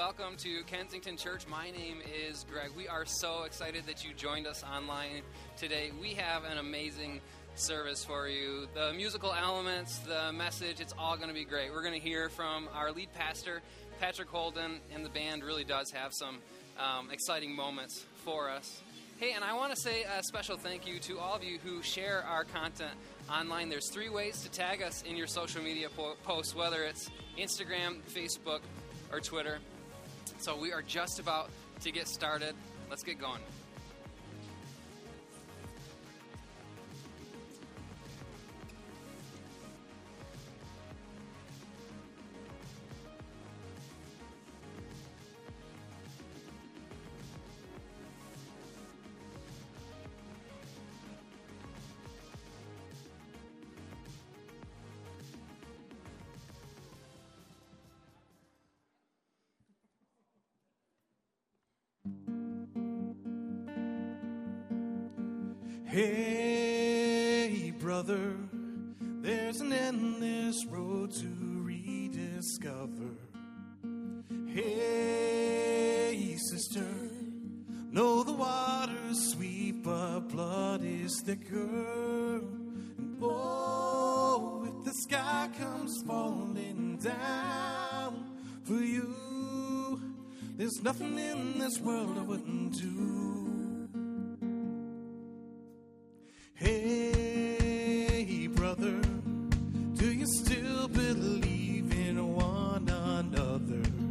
welcome to Kensington Church. My name is Greg. We are so excited that you joined us online today. We have an amazing service for you. The musical elements, the message, it's all going to be great. We're going to hear from our lead pastor, Patrick Holden, and the band really does have some um, exciting moments for us. Hey, and I want to say a special thank you to all of you who share our content online. There's three ways to tag us in your social media po- posts, whether it's Instagram, Facebook, or Twitter. So we are just about to get started. Let's get going. Hey, brother, there's an endless road to rediscover. Hey, sister, know the waters sweep, but blood is thicker. Nothing in this world I wouldn't do. Hey, brother, do you still believe in one another?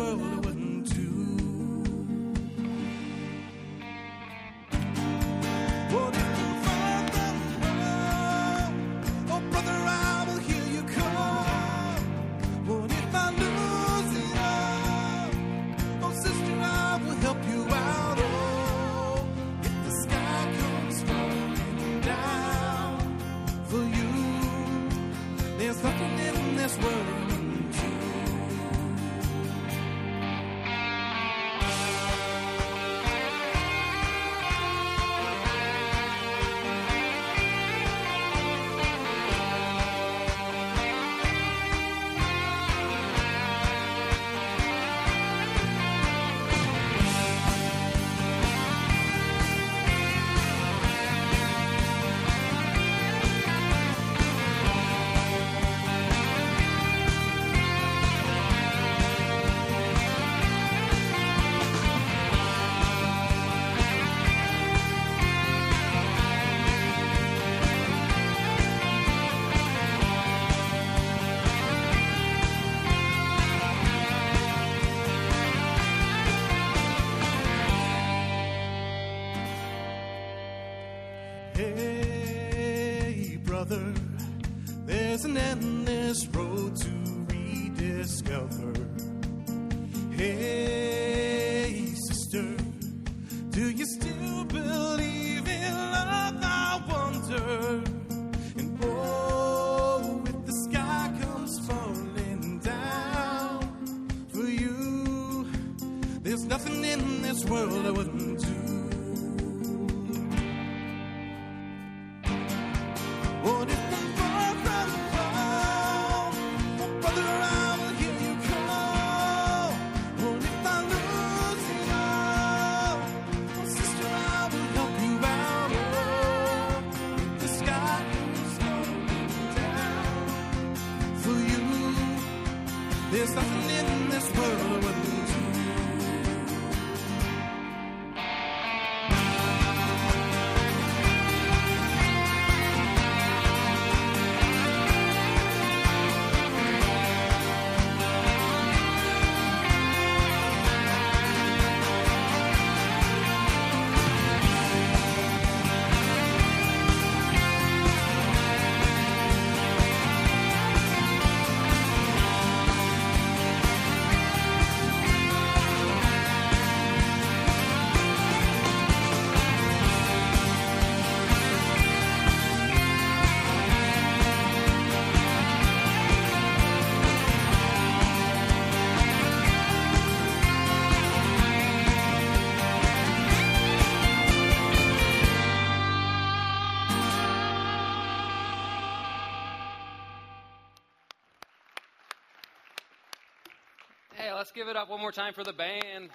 World up one more time for the band.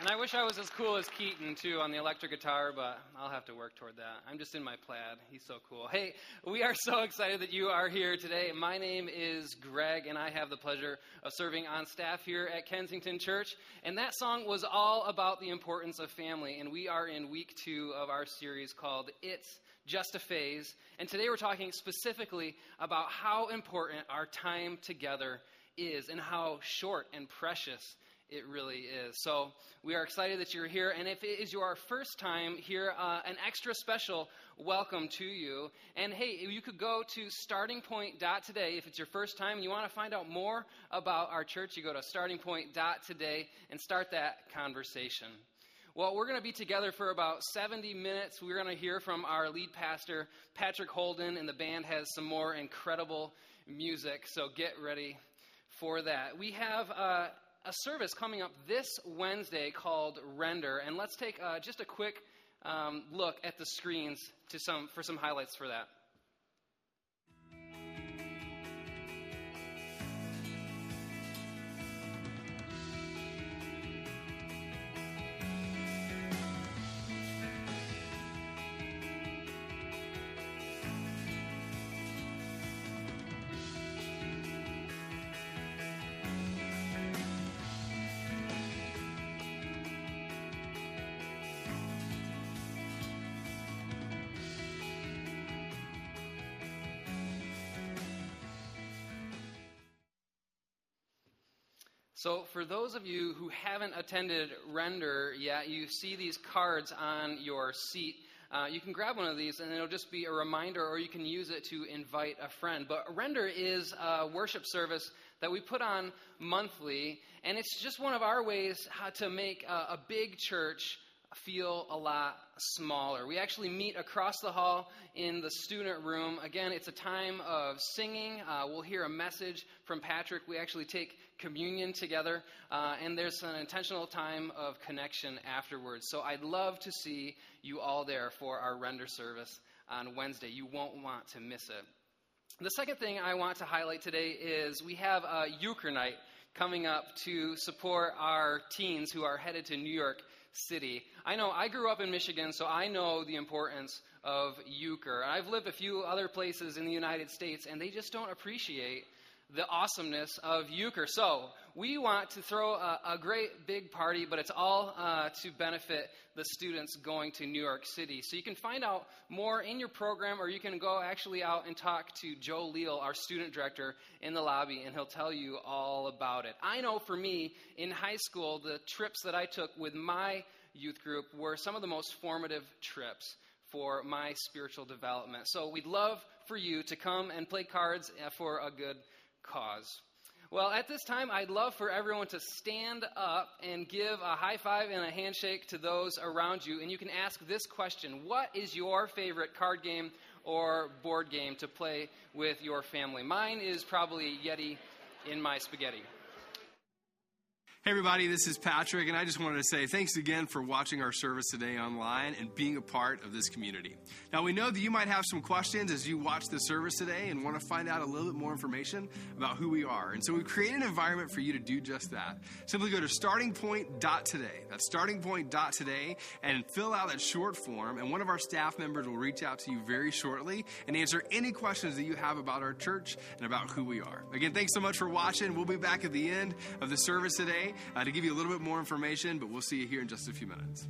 And I wish I was as cool as Keaton, too, on the electric guitar, but I'll have to work toward that. I'm just in my plaid. He's so cool. Hey, we are so excited that you are here today. My name is Greg, and I have the pleasure of serving on staff here at Kensington Church. And that song was all about the importance of family. And we are in week two of our series called It's Just a Phase. And today we're talking specifically about how important our time together is and how short and precious it really is. So we are excited that you're here. And if it is your first time here, uh, an extra special welcome to you. And hey, you could go to startingpoint.today if it's your first time and you want to find out more about our church. You go to startingpoint.today and start that conversation. Well, we're going to be together for about 70 minutes. We're going to hear from our lead pastor, Patrick Holden, and the band has some more incredible music. So get ready for that. We have. Uh, a service coming up this Wednesday called Render, and let's take uh, just a quick um, look at the screens to some, for some highlights for that. So, for those of you who haven't attended Render yet, you see these cards on your seat. Uh, you can grab one of these and it'll just be a reminder, or you can use it to invite a friend. But Render is a worship service that we put on monthly, and it's just one of our ways how to make a, a big church feel a lot smaller. We actually meet across the hall in the student room. Again, it's a time of singing. Uh, we'll hear a message from Patrick. We actually take communion together, uh, and there's an intentional time of connection afterwards. So I'd love to see you all there for our render service on Wednesday. You won't want to miss it. The second thing I want to highlight today is we have a Euchre night coming up to support our teens who are headed to New York City. I know I grew up in Michigan, so I know the importance of euchre. I've lived a few other places in the United States, and they just don't appreciate the awesomeness of euchre. So we want to throw a, a great big party, but it's all uh, to benefit the students going to New York City. So you can find out more in your program, or you can go actually out and talk to Joe Leal, our student director, in the lobby, and he'll tell you all about it. I know for me, in high school, the trips that I took with my youth group were some of the most formative trips for my spiritual development. So we'd love for you to come and play cards uh, for a good cause. Well, at this time, I'd love for everyone to stand up and give a high five and a handshake to those around you. And you can ask this question What is your favorite card game or board game to play with your family? Mine is probably Yeti in my spaghetti. Hey, everybody, this is Patrick, and I just wanted to say thanks again for watching our service today online and being a part of this community. Now, we know that you might have some questions as you watch the service today and want to find out a little bit more information about who we are. And so we've created an environment for you to do just that. Simply go to startingpoint.today. That's startingpoint.today and fill out that short form, and one of our staff members will reach out to you very shortly and answer any questions that you have about our church and about who we are. Again, thanks so much for watching. We'll be back at the end of the service today uh, to give you a little bit more information, but we'll see you here in just a few minutes.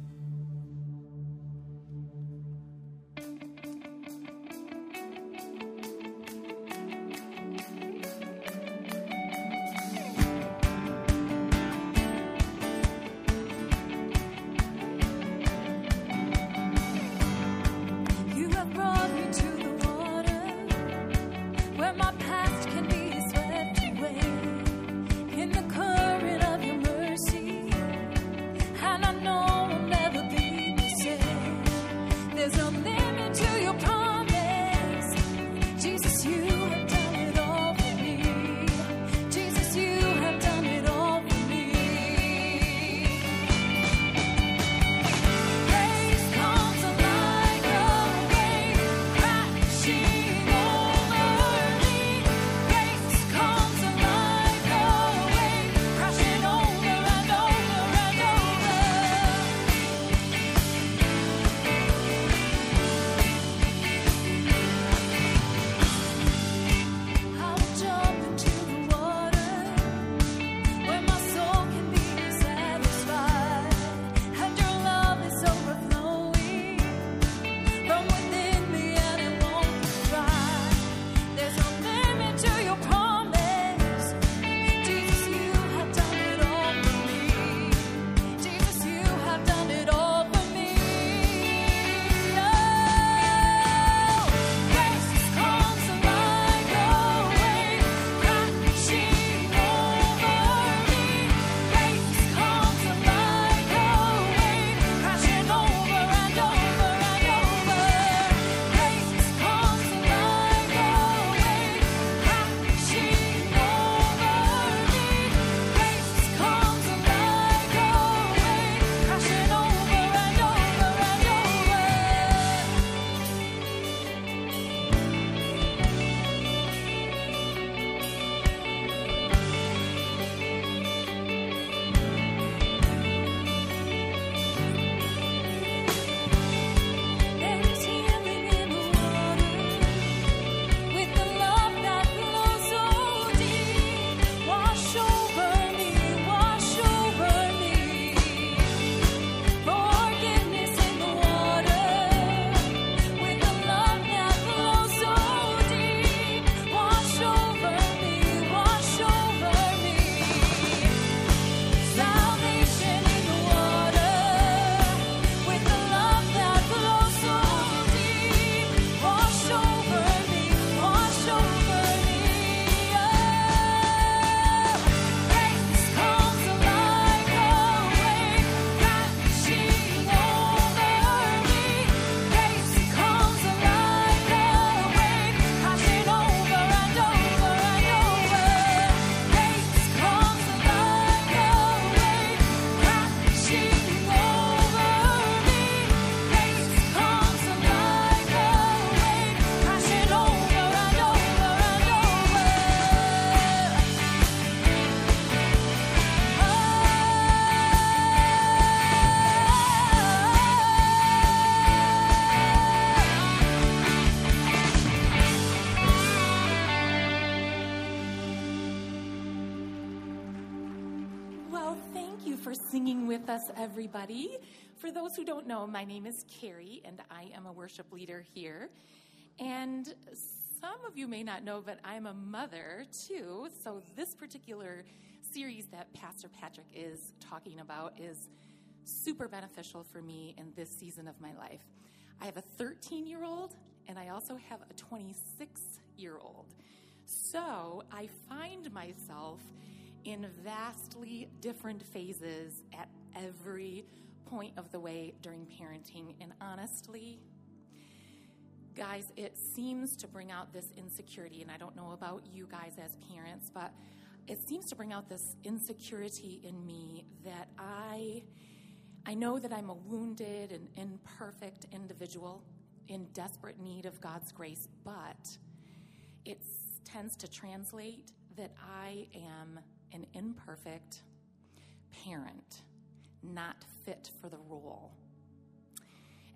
Everybody. For those who don't know, my name is Carrie, and I am a worship leader here. And some of you may not know, but I'm a mother too. So, this particular series that Pastor Patrick is talking about is super beneficial for me in this season of my life. I have a 13 year old, and I also have a 26 year old. So, I find myself in vastly different phases at every point of the way during parenting. And honestly, guys, it seems to bring out this insecurity. And I don't know about you guys as parents, but it seems to bring out this insecurity in me that I. I know that I'm a wounded and imperfect individual in desperate need of God's grace, but it tends to translate that I am an imperfect parent, not fit for the role.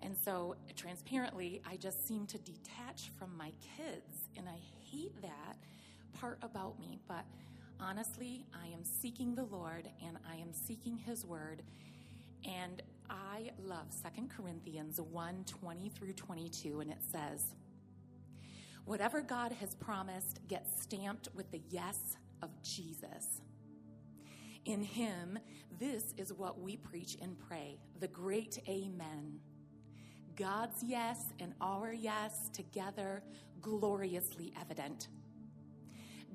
And so, transparently, I just seem to detach from my kids, and I hate that part about me. But honestly, I am seeking the Lord and I am seeking His Word. And I love 2 Corinthians 1 20 through 22, and it says, Whatever God has promised gets stamped with the yes of Jesus. In Him, this is what we preach and pray the great Amen. God's yes and our yes together, gloriously evident.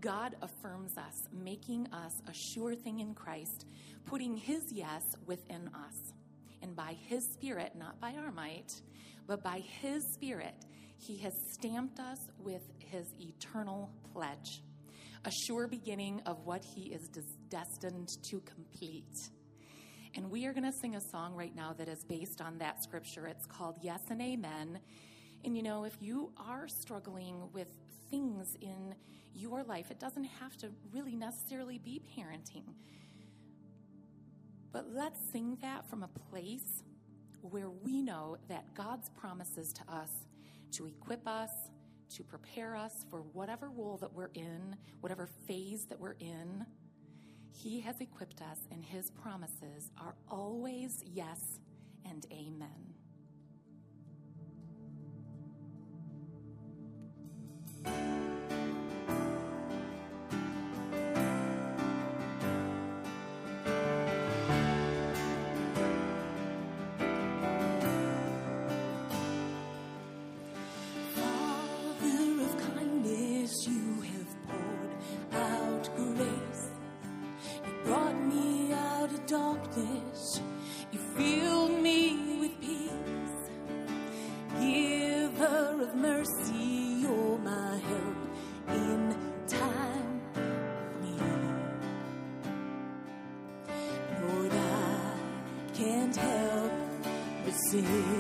God affirms us, making us a sure thing in Christ, putting His yes within us. And by His Spirit, not by our might, but by His Spirit, He has stamped us with His eternal pledge, a sure beginning of what He is des- destined to complete. And we are going to sing a song right now that is based on that scripture. It's called Yes and Amen. And you know, if you are struggling with things in your life, it doesn't have to really necessarily be parenting. But let's sing that from a place where we know that God's promises to us to equip us, to prepare us for whatever role that we're in, whatever phase that we're in. He has equipped us, and His promises are always yes and amen. Father darkness. You filled me with peace. Giver of mercy, you're my help in time of need. Lord, I can't help but sing.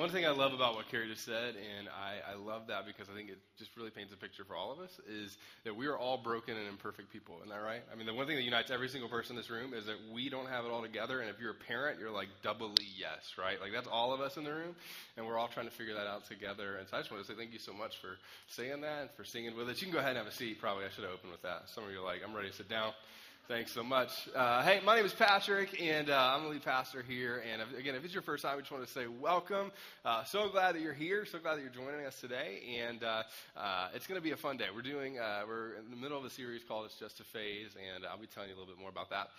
One thing I love about what Carrie just said, and I, I love that because I think it just really paints a picture for all of us, is that we are all broken and imperfect people. Isn't that right? I mean, the one thing that unites every single person in this room is that we don't have it all together, and if you're a parent, you're like doubly yes, right? Like that's all of us in the room, and we're all trying to figure that out together. And so I just want to say thank you so much for saying that and for singing with us. You can go ahead and have a seat. Probably I should have opened with that. Some of you are like, I'm ready to sit down. Thanks so much. Uh, hey, my name is Patrick, and uh, I'm the lead pastor here. And again, if it's your first time, we just want to say welcome. Uh, so glad that you're here. So glad that you're joining us today. And uh, uh, it's going to be a fun day. We're doing. Uh, we're in the middle of a series called "It's Just a Phase," and I'll be telling you a little bit more about that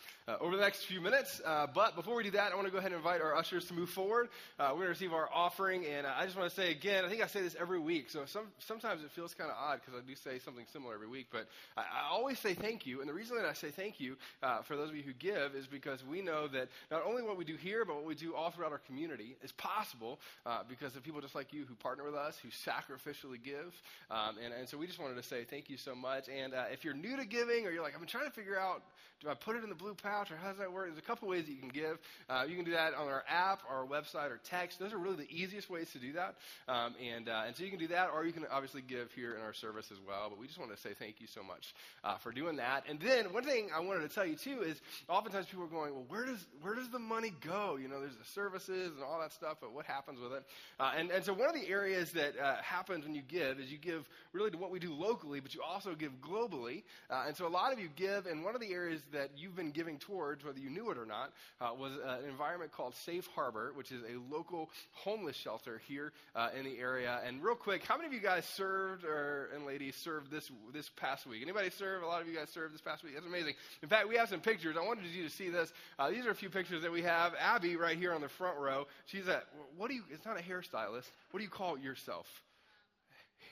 over the next few minutes. But before we do that, I want to go ahead and invite our ushers to move forward. We're going to receive our offering, and I just want to say again. I think I say this every week, so some, sometimes it feels kind of odd because I do say something similar every week. But I, I always say thank you, and the reason that I say thank you uh, for those of you who give is because we know that not only what we do here, but what we do all throughout our community is possible uh, because of people just like you who partner with us, who sacrificially give. Um, and, and so we just wanted to say thank you so much. And uh, if you're new to giving or you're like, I've been trying to figure out, do I put it in the blue pouch or how does that work? There's a couple ways that you can give. Uh, you can do that on our app, our website, or text. Those are really the easiest ways to do that. Um, and, uh, and so you can do that, or you can obviously give here in our service as well. But we just want to say thank you so much uh, for doing that. And then one thing I wanted to tell you too is oftentimes people are going, well, where does where does the money go? You know, there's the services and all that stuff, but what happens with it? Uh, and and so one of the areas that uh, happens when you give is you give really to what we do locally, but you also give globally. Uh, and so a lot of you give, and one of the areas that you've been giving towards, whether you knew it or not, uh, was uh, an environment called Safe Harbor, which is a local homeless shelter here uh, in the area. And real quick, how many of you guys served or and ladies served this this past week? Anybody serve? A lot of you guys served this past week. That's amazing. In fact, we have some pictures. I wanted you to see this. Uh, these are a few pictures that we have. Abby right here on the front row. She's a what do you? It's not a hairstylist. What do you call yourself?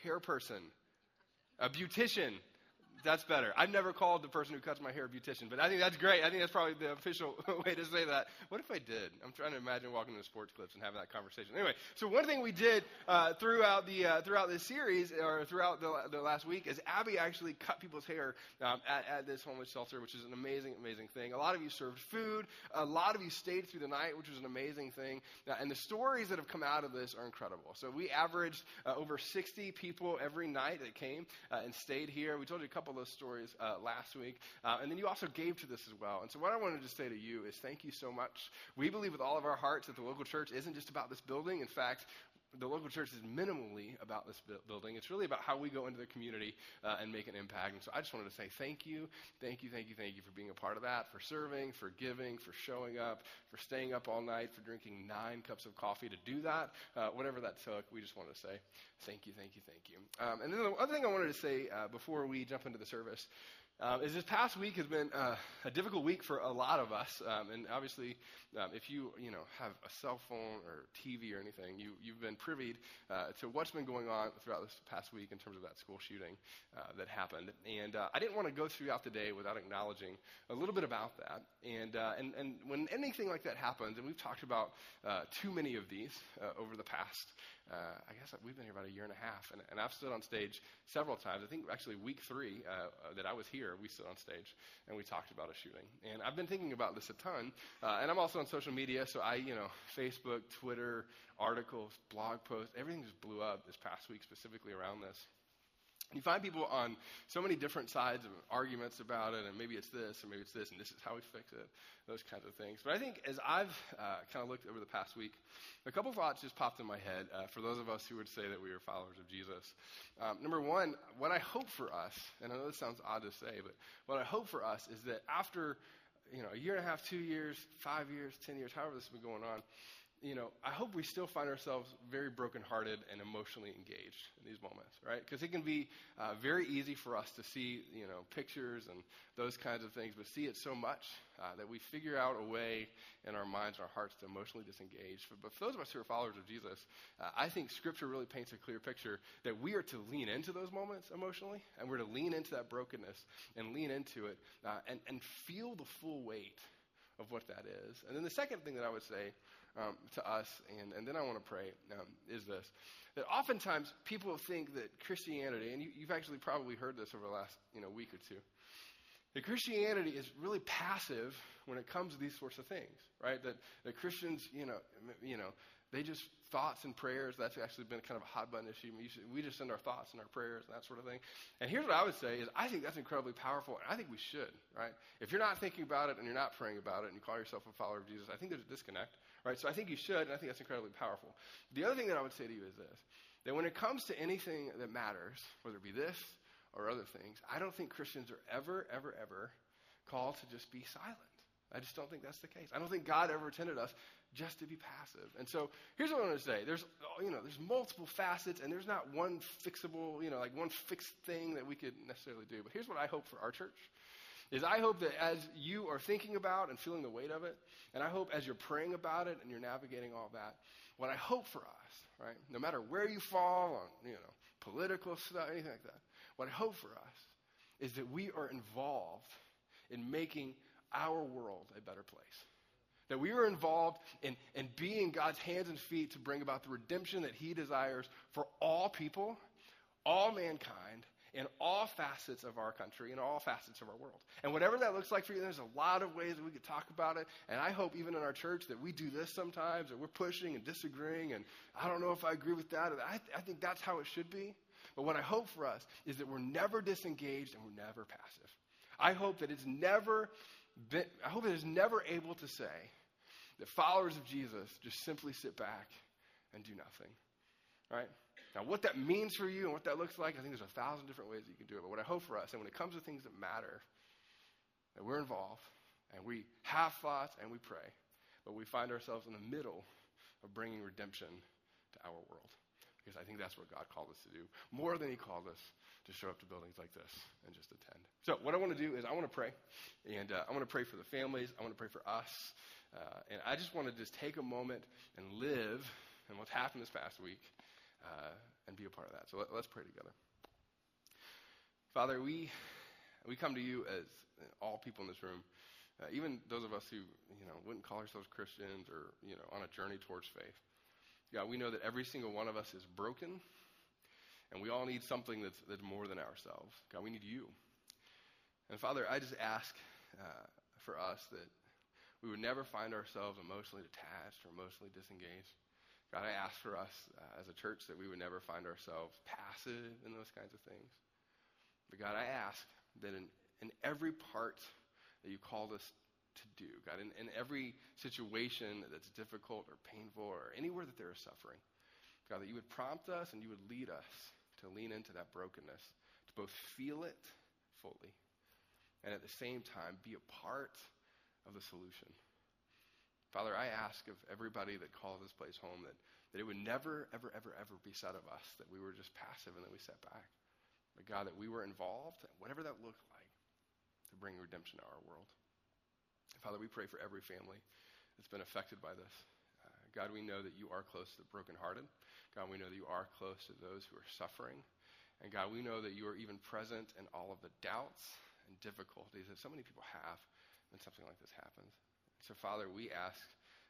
Hair person, a beautician. That's better. I've never called the person who cuts my hair a beautician, but I think that's great. I think that's probably the official way to say that. What if I did? I'm trying to imagine walking into sports clips and having that conversation. Anyway, so one thing we did uh, throughout the uh, throughout this series or throughout the, the last week is Abby actually cut people's hair um, at, at this homeless shelter, which is an amazing, amazing thing. A lot of you served food. A lot of you stayed through the night, which was an amazing thing. Uh, and the stories that have come out of this are incredible. So we averaged uh, over 60 people every night that came uh, and stayed here. We told you a couple of those stories uh, last week. Uh, and then you also gave to this as well. And so what I wanted to say to you is thank you so much. We believe with all of our hearts that the local church isn't just about this building. In fact, the local church is minimally about this bu- building. It's really about how we go into the community uh, and make an impact. And so I just wanted to say thank you, thank you, thank you, thank you for being a part of that, for serving, for giving, for showing up, for staying up all night, for drinking nine cups of coffee to do that, uh, whatever that took. We just wanted to say thank you, thank you, thank you. Um, and then the other thing I wanted to say uh, before we jump into the service um, is this past week has been uh, a difficult week for a lot of us, um, and obviously, um, if you you know have a cell phone or TV or anything, you you've been privy uh, to what's been going on throughout this past week in terms of that school shooting uh, that happened. And uh, I didn't want to go throughout the day without acknowledging a little bit about that. And uh, and and when anything like that happens, and we've talked about uh, too many of these over the past uh, I guess we've been here about a year and a half, and, and I've stood on stage several times. I think actually week three uh, uh, that I was here, we stood on stage and we talked about a shooting. And I've been thinking about this a ton, uh, and I'm also on social media, so I, you know, Facebook, Twitter, articles, blog posts, everything just blew up this past week specifically around this. You find people on so many different sides of arguments about it, and maybe it's this, or maybe it's this, and this is how we fix it, those kinds of things. But I think as I've uh, kind of looked over the past week, a couple thoughts just popped in my head uh, for those of us who would say that we are followers of Jesus. Um, number one, what I hope for us, and I know this sounds odd to say, but what I hope for us is that after you know, a year and a half, two years, five years, ten years, however this has been going on, you know, I hope we still find ourselves very brokenhearted and emotionally engaged in these moments, right? Because it can be uh, very easy for us to see, you know, pictures and those kinds of things, but see it so much uh, that we figure out a way in our minds and our hearts to emotionally disengage. But, for those of us who are followers of Jesus, uh, I think Scripture really paints a clear picture that we are to lean into those moments emotionally, and we're to lean into that brokenness and lean into it uh, and, and feel the full weight of what that is. And then the second thing that I would say um, to us, and, and then I want to pray, um, is this. That oftentimes people think that Christianity, and you, you've actually probably heard this over the last you know, week or two, that Christianity is really passive when it comes to these sorts of things, right? That, that Christians, you know, you know, they just thoughts and prayers. That's actually been kind of a hot button issue. We just send our thoughts and our prayers and that sort of thing. And here's what I would say is I think that's incredibly powerful, and I think we should, right? If you're not thinking about it and you're not praying about it and you call yourself a follower of Jesus, I think there's a disconnect, right? So I think you should, and I think that's incredibly powerful. The other thing that I would say to you is this, that when it comes to anything that matters, whether it be this or other things, I don't think Christians are ever, ever, ever called to just be silent. I just don't think that's the case. I don't think God ever intended us just to be passive. And so here's what I want to say. There's, you know, there's multiple facets and there's not one fixable, you know, like one fixed thing that we could necessarily do. But here's what I hope for our church is I hope that as you are thinking about and feeling the weight of it, and I hope as you're praying about it and you're navigating all that, what I hope for us, right, no matter where you fall on, you know, political stuff, anything like that, what I hope for us is that we are involved in making our world a better place. That we are involved in, in being God's hands and feet to bring about the redemption that He desires for all people, all mankind, in all facets of our country, in all facets of our world. And whatever that looks like for you, there's a lot of ways that we could talk about it. And I hope even in our church that we do this sometimes, and we're pushing and disagreeing, and I don't know if I agree with that. I, I think that's how it should be. But what I hope for us is that we're never disengaged and we're never passive. I hope that it's never I hope it is never able to say that followers of Jesus just simply sit back and do nothing. Right? Now, what that means for you and what that looks like, I think there's a thousand different ways that you can do it. But what I hope for us, and when it comes to things that matter, that we're involved and we have thoughts and we pray, but we find ourselves in the middle of bringing redemption to our world. Because I think that's what God called us to do, more than He called us to show up to buildings like this and just attend. So, what I want to do is I want to pray, and uh, I want to pray for the families, I want to pray for us, uh, and I just want to just take a moment and live in what's happened this past week uh, and be a part of that. So let, us pray together. Father, we we come to you as all people in this room, uh, even those of us who you know wouldn't call ourselves Christians or you know on a journey towards faith. God, we know that every single one of us is broken, and we all need something that's that's more than ourselves. God, we need you. And Father, I just ask uh, for us that we would never find ourselves emotionally detached or emotionally disengaged. God, I ask for us uh, as a church that we would never find ourselves passive in those kinds of things. But God, I ask that in, in every part that you called us to do, God, in, in every situation that's difficult or painful or anywhere that there is suffering, God, that you would prompt us and you would lead us to lean into that brokenness, to both feel it fully and at the same time be a part of the solution. Father, I ask of everybody that calls this place home that, that it would never, ever, ever, ever be said of us that we were just passive and that we sat back. But God, that we were involved, whatever that looked like, to bring redemption to our world. Father, we pray for every family that's been affected by this. Uh, God, we know that you are close to the brokenhearted. God, we know that you are close to those who are suffering. And God, we know that you are even present in all of the doubts and difficulties that so many people have when something like this happens. So, Father, we ask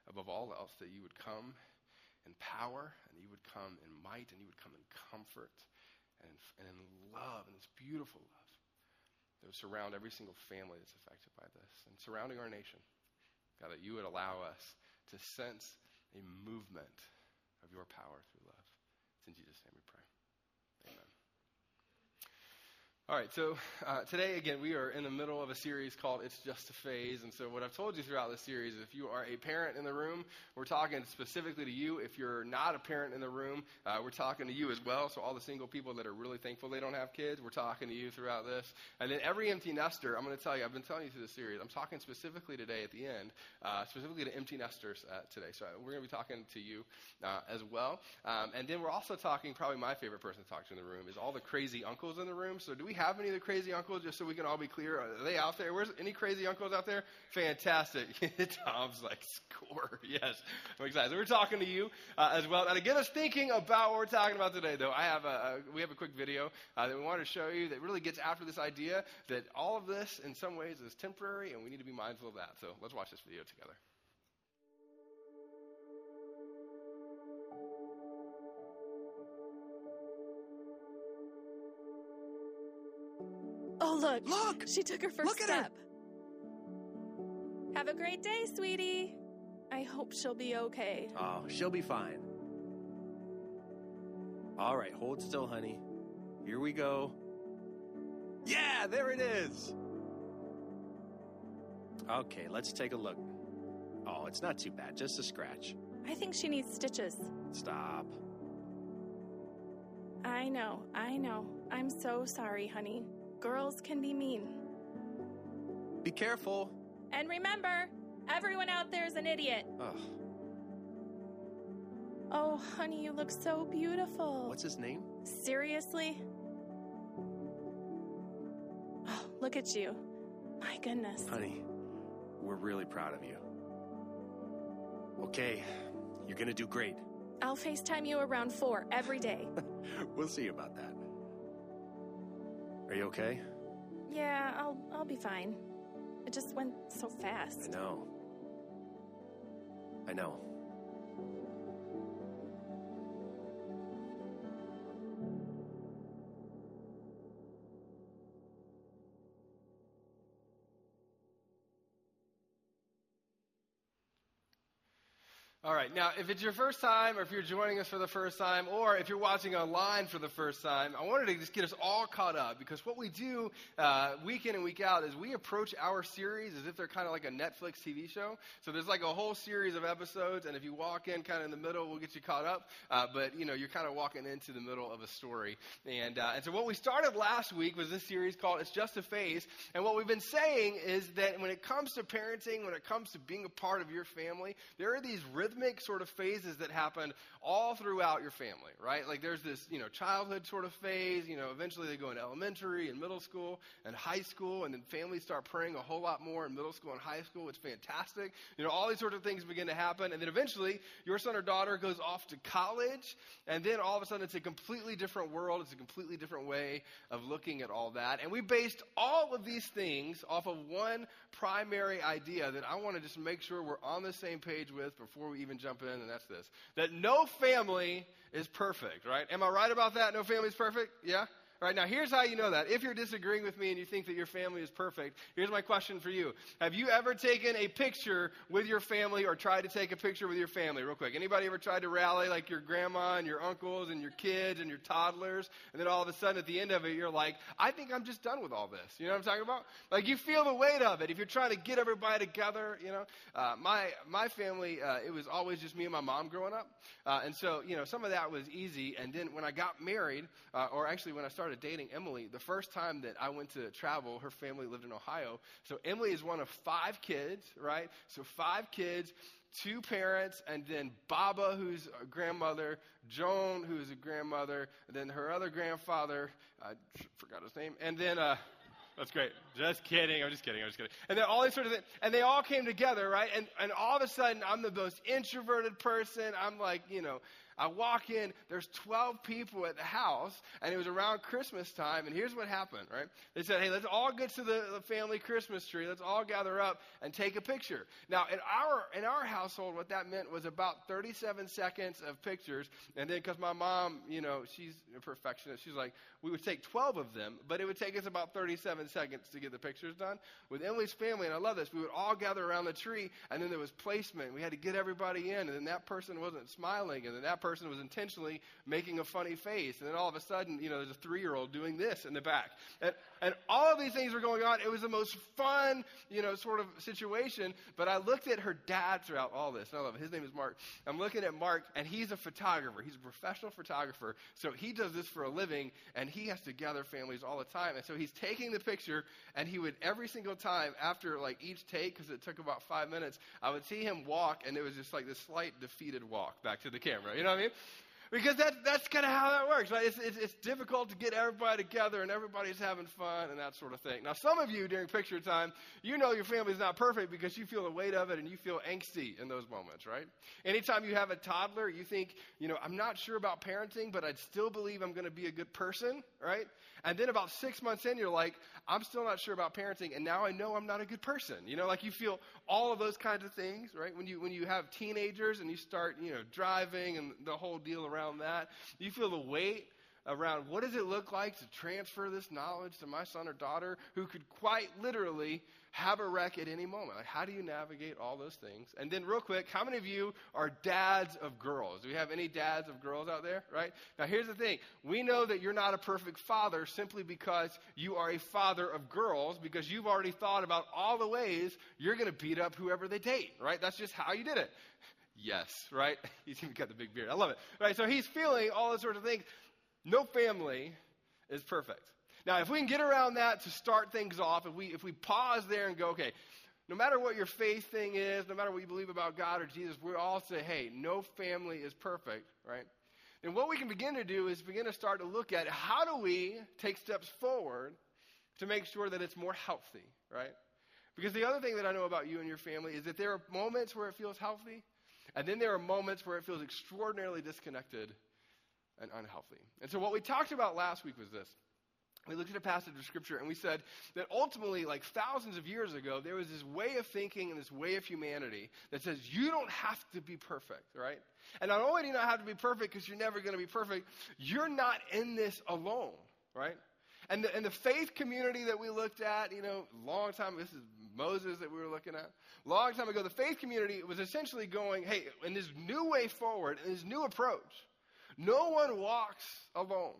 above all else that you would come in power and you would come in might and you would come in comfort and, and in love and this beautiful love that would surround every single family that's affected by this and surrounding our nation. God, that you would allow us to sense a movement of your power through love. It's in Jesus' name we pray. Amen. All right, so uh, today, again, we are in the middle of a series called It's Just a Phase. And so, what I've told you throughout this series, if you are a parent in the room, we're talking specifically to you. If you're not a parent in the room, uh, we're talking to you as well. So, all the single people that are really thankful they don't have kids, we're talking to you throughout this. And then, every empty nester, I'm going to tell you, I've been telling you through the series, I'm talking specifically today at the end, uh, specifically to empty nesters uh, today. So, we're going to be talking to you uh, as well. Um, and then, we're also talking, probably my favorite person to talk to in the room, is all the crazy uncles in the room. So, do we have any of the crazy uncles, just so we can all be clear? Are they out there? Where's any crazy uncles out there? Fantastic. Tom's like, score. Yes. I'm excited. So we're talking to you uh, as well. Now, to get us thinking about what we're talking about today, though, I have a, a we have a quick video uh, that we want to show you that really gets after this idea that all of this, in some ways, is temporary, and we need to be mindful of that. So let's watch this video together. Oh, look. Look! She took her first Look at her. step. Have a great day, sweetie. I hope she'll be okay. Oh, she'll be fine. All right, hold still, honey. Here we go. Yeah, there it is. Okay, let's take a look. Oh, it's not too bad, just a scratch. I think she needs stitches. Stop. I know, I know. I'm so sorry, honey. Girls can be mean. Be careful. And remember, everyone out there is an idiot. Ugh, Oh, honey, you look so beautiful. what's his name? Seriously? Oh, look at you. My goodness. Honey, we're really proud of you. Okay, you're gonna do great. I'll FaceTime you around four every day. We'll see about that. Are you okay? yeah, I'll I'll be fine. It just went so fast. I know. I know. All right. Now, if it's your first time, or if you're joining us for the first time, or if you're watching online for the first time, I wanted to just get us all caught up because what we do uh, week in and week out is we approach our series as if they're kind of like a Netflix TV show. So there's like a whole series of episodes, and if you walk in kind of in the middle, we'll get you caught up. Uh, but you know, you're kind of walking into the middle of a story. And uh, and so what we started last week was this series called "It's Just a Phase," and what we've been saying is that when it comes to parenting, when it comes to being a part of your family, there are these rhythmic sort of phases that happen all throughout your family, right? Like there's this, you know, childhood sort of phase, you know, eventually they go into elementary and middle school and high school, and then families start praying a whole lot more in middle school and high school. It's fantastic. You know, all these sorts of things begin to happen, and then eventually your son or daughter goes off to college, and then all of a sudden it's a completely different world, it's a completely different way of looking at all that. And we based all of these things off of one primary idea that I want to just make sure we're on the same page with before we even jump in, and that's this that no family is perfect, right? Am I right about that? No family is perfect? Yeah? All right, now here's how you know that. If you're disagreeing with me and you think that your family is perfect, here's my question for you. Have you ever taken a picture with your family or tried to take a picture with your family? Real quick. Anybody ever tried to rally like your grandma and your uncles and your kids and your toddlers? And then all of a sudden at the end of it, you're like, I think I'm just done with all this. You know what I'm talking about? Like you feel the weight of it. If you're trying to get everybody together, you know, uh, my, my family, uh, it was always just me and my mom growing up. Uh, and so, you know, some of that was easy. And then when I got married, uh, or actually when I started dating Emily, the first time that I went to travel, her family lived in Ohio. So Emily is one of five kids, right? So five kids, two parents, and then Baba, who's a grandmother, Joan, who's a grandmother, and then her other grandfather, I forgot his name, and then, uh, that's great. Just kidding. I'm just kidding. I'm just kidding. And then all these sort of things. And they all came together, right? And, and all of a sudden, I'm the most introverted person. I'm like, you know, I walk in, there's 12 people at the house, and it was around Christmas time, and here's what happened, right? They said, hey, let's all get to the, the family Christmas tree. Let's all gather up and take a picture. Now, in our, in our household, what that meant was about 37 seconds of pictures, and then because my mom, you know, she's a perfectionist, she's like, we would take 12 of them, but it would take us about 37 seconds to get the pictures done. With Emily's family, and I love this, we would all gather around the tree, and then there was placement. We had to get everybody in, and then that person wasn't smiling, and then that person was intentionally making a funny face. And then all of a sudden, you know, there's a three year old doing this in the back. And, and all of these things were going on. It was the most fun, you know, sort of situation. But I looked at her dad throughout all this. And I love it. His name is Mark. I'm looking at Mark, and he's a photographer. He's a professional photographer. So he does this for a living, and he has to gather families all the time. And so he's taking the picture, and he would, every single time after like each take, because it took about five minutes, I would see him walk, and it was just like this slight defeated walk back to the camera. You know what I mean? Because that, that's kind of how that works, right? It's, it's, it's, difficult to get everybody together and everybody's having fun and that sort of thing. Now, some of you during picture time, you know your family's not perfect because you feel the weight of it and you feel angsty in those moments, right? Anytime you have a toddler, you think, you know, I'm not sure about parenting, but I still believe I'm going to be a good person, right? And then about six months in, you're like, I'm still not sure about parenting, and now I know I'm not a good person. You know, like you feel all of those kinds of things, right? When you when you have teenagers and you start, you know, driving and the whole deal around that, you feel the weight around what does it look like to transfer this knowledge to my son or daughter who could quite literally have a wreck at any moment. Like, how do you navigate all those things? And then, real quick, how many of you are dads of girls? Do we have any dads of girls out there? Right? Now, here's the thing we know that you're not a perfect father simply because you are a father of girls, because you've already thought about all the ways you're going to beat up whoever they date, right? That's just how you did it. Yes, right? He's even got the big beard. I love it. Right? So he's feeling all those sorts of things. No family is perfect. Now, if we can get around that to start things off, if we, if we pause there and go, okay, no matter what your faith thing is, no matter what you believe about God or Jesus, we all say, hey, no family is perfect, right? And what we can begin to do is begin to start to look at how do we take steps forward to make sure that it's more healthy, right? Because the other thing that I know about you and your family is that there are moments where it feels healthy, and then there are moments where it feels extraordinarily disconnected and unhealthy. And so what we talked about last week was this. We looked at a passage of scripture and we said that ultimately, like thousands of years ago, there was this way of thinking and this way of humanity that says you don't have to be perfect, right? And not only do you not have to be perfect because you're never going to be perfect, you're not in this alone, right? And the, and the faith community that we looked at, you know, long time, this is Moses that we were looking at, long time ago, the faith community was essentially going, hey, in this new way forward, in this new approach, no one walks alone.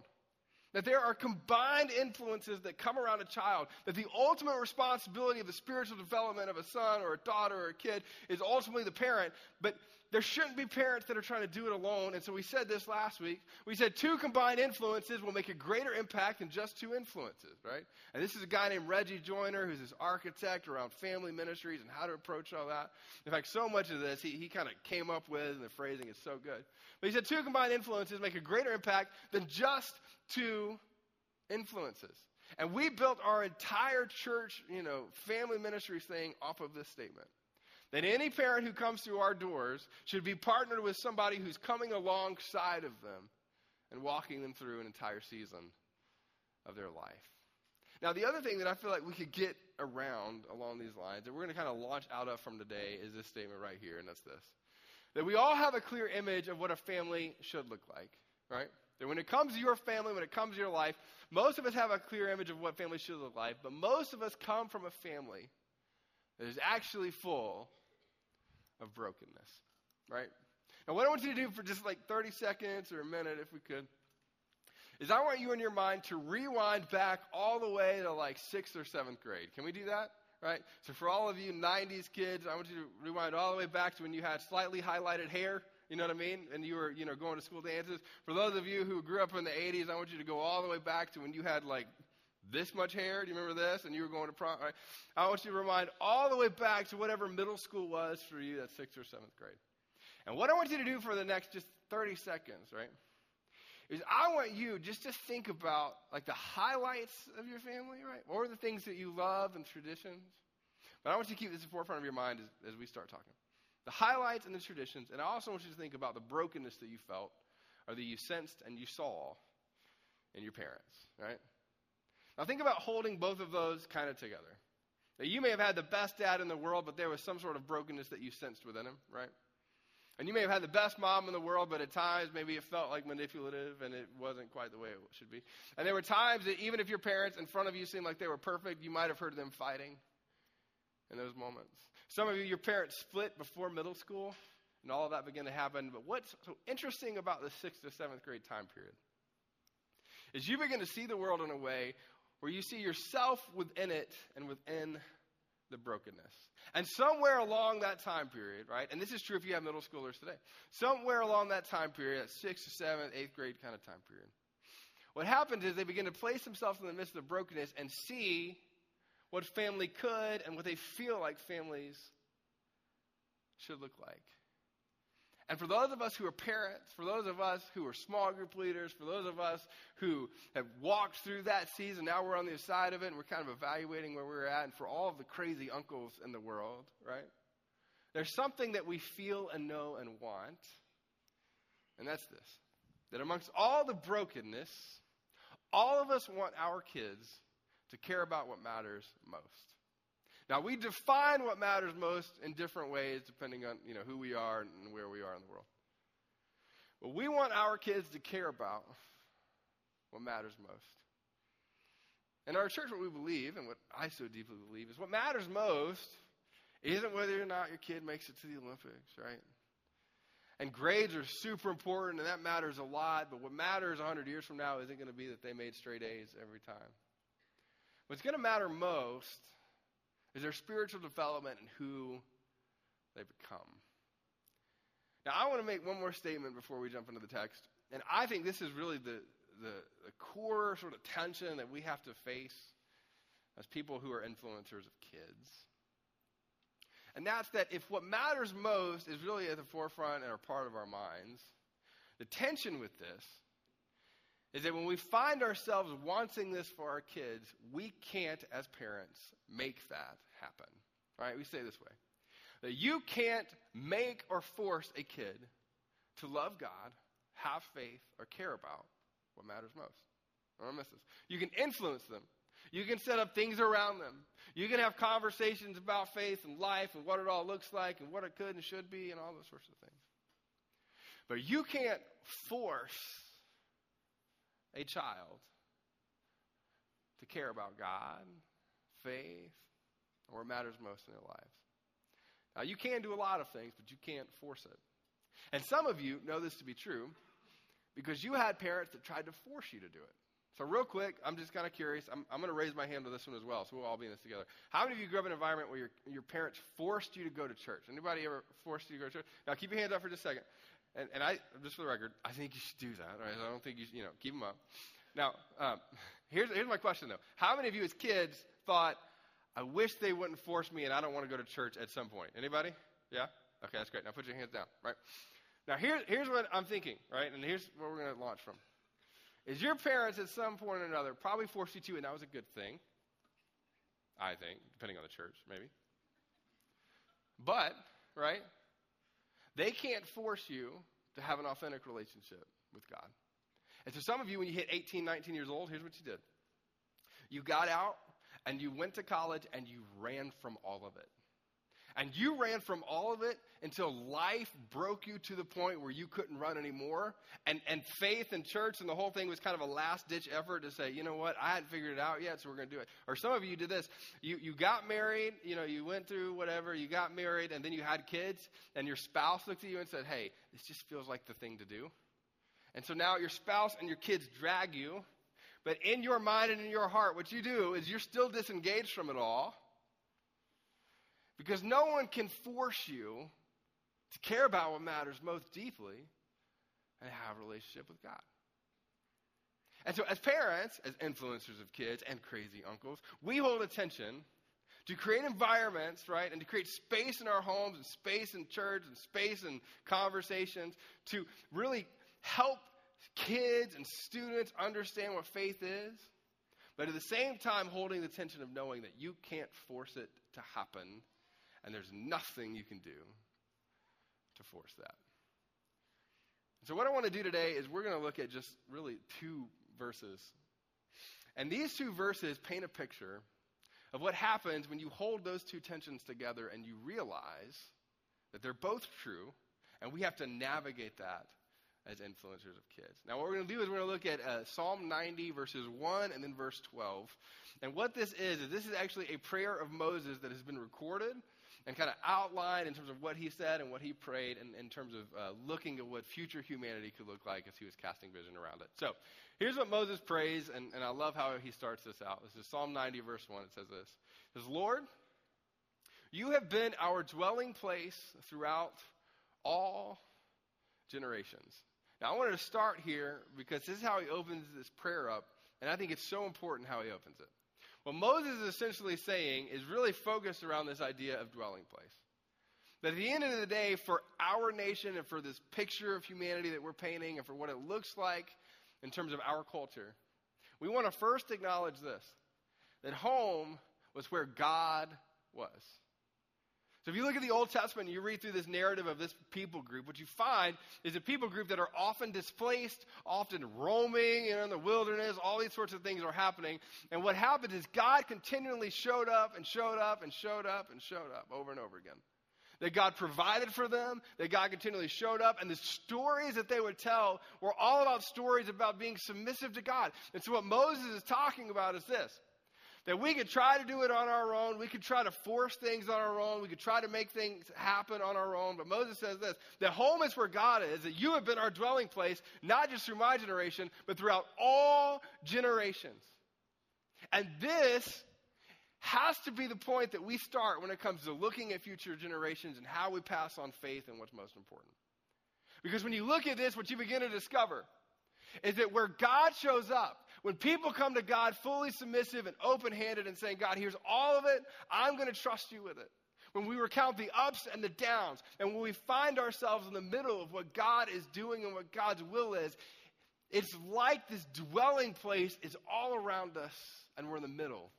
That there are combined influences that come around a child. That the ultimate responsibility of the spiritual development of a son or a daughter or a kid is ultimately the parent. But there shouldn't be parents that are trying to do it alone. And so we said this last week. We said two combined influences will make a greater impact than just two influences, right? And this is a guy named Reggie Joiner, who's this architect around family ministries and how to approach all that. In fact, so much of this he, he kind of came up with, and the phrasing is so good. But he said two combined influences make a greater impact than just two influences. And we built our entire church, you know, family ministries thing off of this statement. That any parent who comes through our doors should be partnered with somebody who's coming alongside of them and walking them through an entire season of their life. Now, the other thing that I feel like we could get around along these lines, that we're going to kind of launch out of from today, is this statement right here, and that's this. That we all have a clear image of what a family should look like, right? That when it comes to your family, when it comes to your life, most of us have a clear image of what family should look like, but most of us come from a family that is actually full of brokenness, right? Now, what I want you to do for just like 30 seconds or a minute, if we could, is I want you in your mind to rewind back all the way to like sixth or seventh grade. Can we do that? Right? So, for all of you 90s kids, I want you to rewind all the way back to when you had slightly highlighted hair. You know what I mean? And you were, you know, going to school dances. For those of you who grew up in the 80s, I want you to go all the way back to when you had like this much hair. Do you remember this? And you were going to prom. Right? I want you to remind all the way back to whatever middle school was for you, that's sixth or seventh grade. And what I want you to do for the next just 30 seconds, right, is I want you just to think about like the highlights of your family, right, or the things that you love and traditions. But I want you to keep this in the forefront of your mind as, as we start talking. The highlights and the traditions, and I also want you to think about the brokenness that you felt or that you sensed and you saw in your parents, right? Now think about holding both of those kind of together. Now you may have had the best dad in the world, but there was some sort of brokenness that you sensed within him, right? And you may have had the best mom in the world, but at times maybe it felt like manipulative and it wasn't quite the way it should be. And there were times that even if your parents in front of you seemed like they were perfect, you might have heard them fighting in those moments. Some of you, your parents split before middle school, and all of that began to happen. But what's so interesting about the sixth to seventh grade time period is you begin to see the world in a way where you see yourself within it and within the brokenness. And somewhere along that time period, right, and this is true if you have middle schoolers today, somewhere along that time period, that sixth, seventh, eighth grade kind of time period, what happens is they begin to place themselves in the midst of brokenness and see what family could and what they feel like families should look like. And for those of us who are parents, for those of us who are small group leaders, for those of us who have walked through that season, now we're on the other side of it and we're kind of evaluating where we're at, and for all of the crazy uncles in the world, right? There's something that we feel and know and want, and that's this that amongst all the brokenness, all of us want our kids to care about what matters most. Now, we define what matters most in different ways depending on you know, who we are and where we are in the world. But we want our kids to care about what matters most. In our church, what we believe, and what I so deeply believe, is what matters most isn't whether or not your kid makes it to the Olympics, right? And grades are super important, and that matters a lot, but what matters 100 years from now isn't going to be that they made straight A's every time. What's going to matter most is their spiritual development and who they become. Now, I want to make one more statement before we jump into the text. And I think this is really the, the, the core sort of tension that we have to face as people who are influencers of kids. And that's that if what matters most is really at the forefront and are part of our minds, the tension with this is that when we find ourselves wanting this for our kids, we can't, as parents, make that happen. Right? We say this way that you can't make or force a kid to love God, have faith, or care about what matters most. Don't miss this. You can influence them. You can set up things around them. You can have conversations about faith and life and what it all looks like and what it could and should be and all those sorts of things. But you can't force a child to care about God, faith, or what matters most in their lives. Now, you can do a lot of things, but you can't force it. And some of you know this to be true because you had parents that tried to force you to do it. So, real quick, I'm just kind of curious. I'm, I'm going to raise my hand to this one as well, so we'll all be in this together. How many of you grew up in an environment where your, your parents forced you to go to church? Anybody ever forced you to go to church? Now, keep your hands up for just a second. And, and I, just for the record, I think you should do that. Right? I don't think you, should, you know, keep them up. Now, um, here's, here's my question though. How many of you as kids thought, I wish they wouldn't force me and I don't want to go to church at some point? Anybody? Yeah? Okay, that's great. Now put your hands down, right? Now here, here's what I'm thinking, right? And here's where we're going to launch from. Is your parents at some point or another probably forced you to, and that was a good thing. I think, depending on the church, maybe. But, right? They can't force you to have an authentic relationship with God. And so some of you, when you hit 18, 19 years old, here's what you did. You got out and you went to college and you ran from all of it. And you ran from all of it until life broke you to the point where you couldn't run anymore. And, and faith and church and the whole thing was kind of a last ditch effort to say, you know what, I hadn't figured it out yet, so we're going to do it. Or some of you did this. You, you got married, you know, you went through whatever, you got married, and then you had kids, and your spouse looked at you and said, hey, this just feels like the thing to do. And so now your spouse and your kids drag you. But in your mind and in your heart, what you do is you're still disengaged from it all because no one can force you to care about what matters most deeply and have a relationship with God. And so, as parents, as influencers of kids and crazy uncles, we hold attention to create environments, right, and to create space in our homes and space in church and space in conversations to really help kids and students understand what faith is, but at the same time holding the tension of knowing that you can't force it to happen and there's nothing you can do to force that. So, what I want to do today is we're going to look at just really two verses. And these two verses paint a picture of what happens when you hold those two tensions together and you realize that they're both true, and we have to navigate that as influencers of kids. Now, what we're going to do is we're going to look at uh, Psalm 90, verses 1 and then verse 12. And what this is, is this is actually a prayer of Moses that has been recorded and kind of outlined in terms of what he said and what he prayed and in terms of uh, looking at what future humanity could look like as he was casting vision around it. So here's what Moses prays, and, and I love how he starts this out. This is Psalm 90, verse 1. It says this. It says, Lord, you have been our dwelling place throughout all generations. Now, I wanted to start here because this is how he opens this prayer up, and I think it's so important how he opens it. What Moses is essentially saying is really focused around this idea of dwelling place. That at the end of the day, for our nation and for this picture of humanity that we're painting and for what it looks like in terms of our culture, we want to first acknowledge this that home was where God was. So if you look at the Old Testament and you read through this narrative of this people group, what you find is a people group that are often displaced, often roaming you know, in the wilderness, all these sorts of things are happening. And what happened is God continually showed up and showed up and showed up and showed up over and over again. That God provided for them, that God continually showed up, and the stories that they would tell were all about stories about being submissive to God. And so what Moses is talking about is this that we could try to do it on our own. We could try to force things on our own. We could try to make things happen on our own. But Moses says this that home is where God is, that you have been our dwelling place, not just through my generation, but throughout all generations. And this has to be the point that we start when it comes to looking at future generations and how we pass on faith and what's most important. Because when you look at this, what you begin to discover is that where God shows up, when people come to God fully submissive and open handed and saying, God, here's all of it, I'm going to trust you with it. When we recount the ups and the downs, and when we find ourselves in the middle of what God is doing and what God's will is, it's like this dwelling place is all around us, and we're in the middle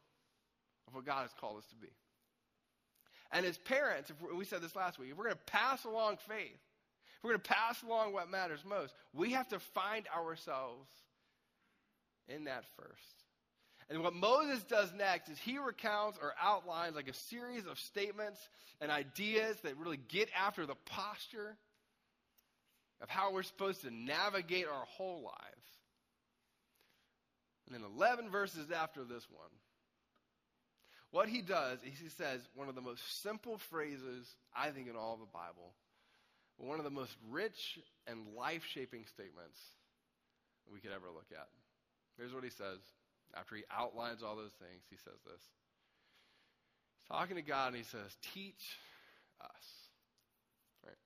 of what God has called us to be. And as parents, if we said this last week, if we're going to pass along faith, if we're going to pass along what matters most, we have to find ourselves in that first. And what Moses does next is he recounts or outlines like a series of statements and ideas that really get after the posture of how we're supposed to navigate our whole lives. And then 11 verses after this one, what he does is he says one of the most simple phrases, I think, in all of the Bible, one of the most rich and life shaping statements we could ever look at. Here's what he says. After he outlines all those things, he says this. He's talking to God and he says, Teach us. Right?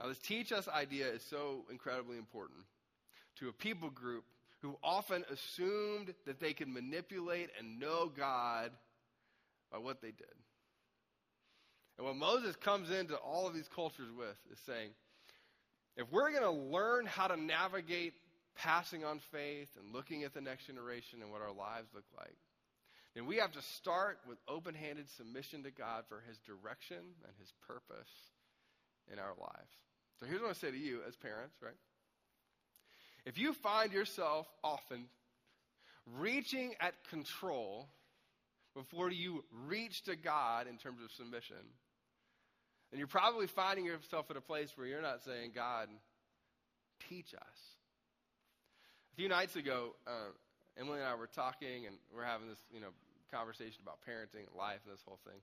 Now, this teach us idea is so incredibly important to a people group who often assumed that they could manipulate and know God by what they did. And what Moses comes into all of these cultures with is saying, if we're going to learn how to navigate passing on faith and looking at the next generation and what our lives look like, then we have to start with open handed submission to God for his direction and his purpose in our lives. So here's what I say to you as parents, right? If you find yourself often reaching at control before you reach to God in terms of submission, then you're probably finding yourself at a place where you're not saying, God, teach us. A few nights ago, uh, Emily and I were talking, and we're having this, you know, conversation about parenting and life and this whole thing.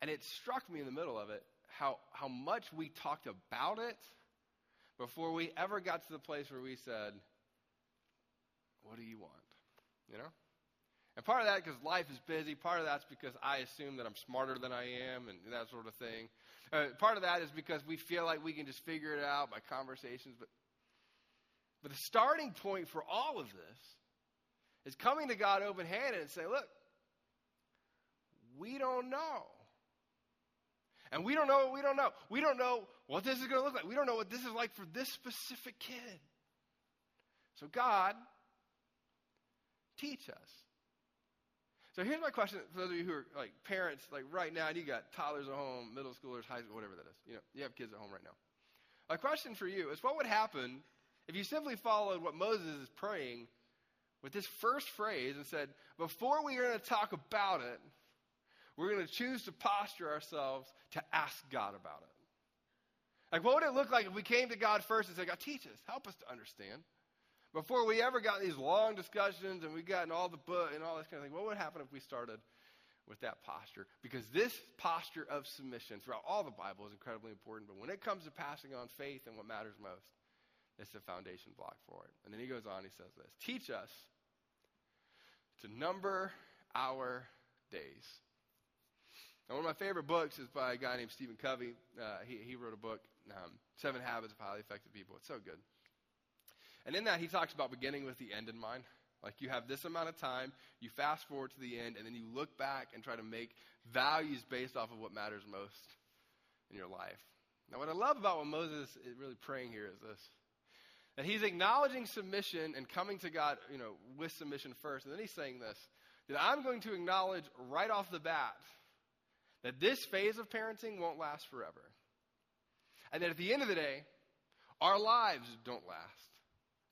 And it struck me in the middle of it how, how much we talked about it before we ever got to the place where we said, What do you want? You know? And part of that because life is busy. Part of that's because I assume that I'm smarter than I am and that sort of thing. Uh, part of that is because we feel like we can just figure it out by conversations. But, but the starting point for all of this is coming to God open handed and say, look, we don't know. And we don't know what we don't know. We don't know what this is going to look like. We don't know what this is like for this specific kid. So, God, teach us. So here's my question for those of you who are like parents, like right now, and you got toddlers at home, middle schoolers, high school, whatever that is. You know, you have kids at home right now. My question for you is what would happen if you simply followed what Moses is praying with this first phrase and said, before we are going to talk about it, we're going to choose to posture ourselves to ask God about it. Like, what would it look like if we came to God first and said, God, teach us, help us to understand? Before we ever got these long discussions and we got in all the book and all this kind of thing, what would happen if we started with that posture? Because this posture of submission throughout all the Bible is incredibly important. But when it comes to passing on faith and what matters most, it's the foundation block for it. And then he goes on, he says this Teach us to number our days. Now, one of my favorite books is by a guy named Stephen Covey. Uh, he, he wrote a book, um, Seven Habits of Highly Effective People. It's so good. And in that, he talks about beginning with the end in mind. Like you have this amount of time, you fast forward to the end, and then you look back and try to make values based off of what matters most in your life. Now, what I love about what Moses is really praying here is this that he's acknowledging submission and coming to God, you know, with submission first. And then he's saying this that I'm going to acknowledge right off the bat that this phase of parenting won't last forever. And that at the end of the day, our lives don't last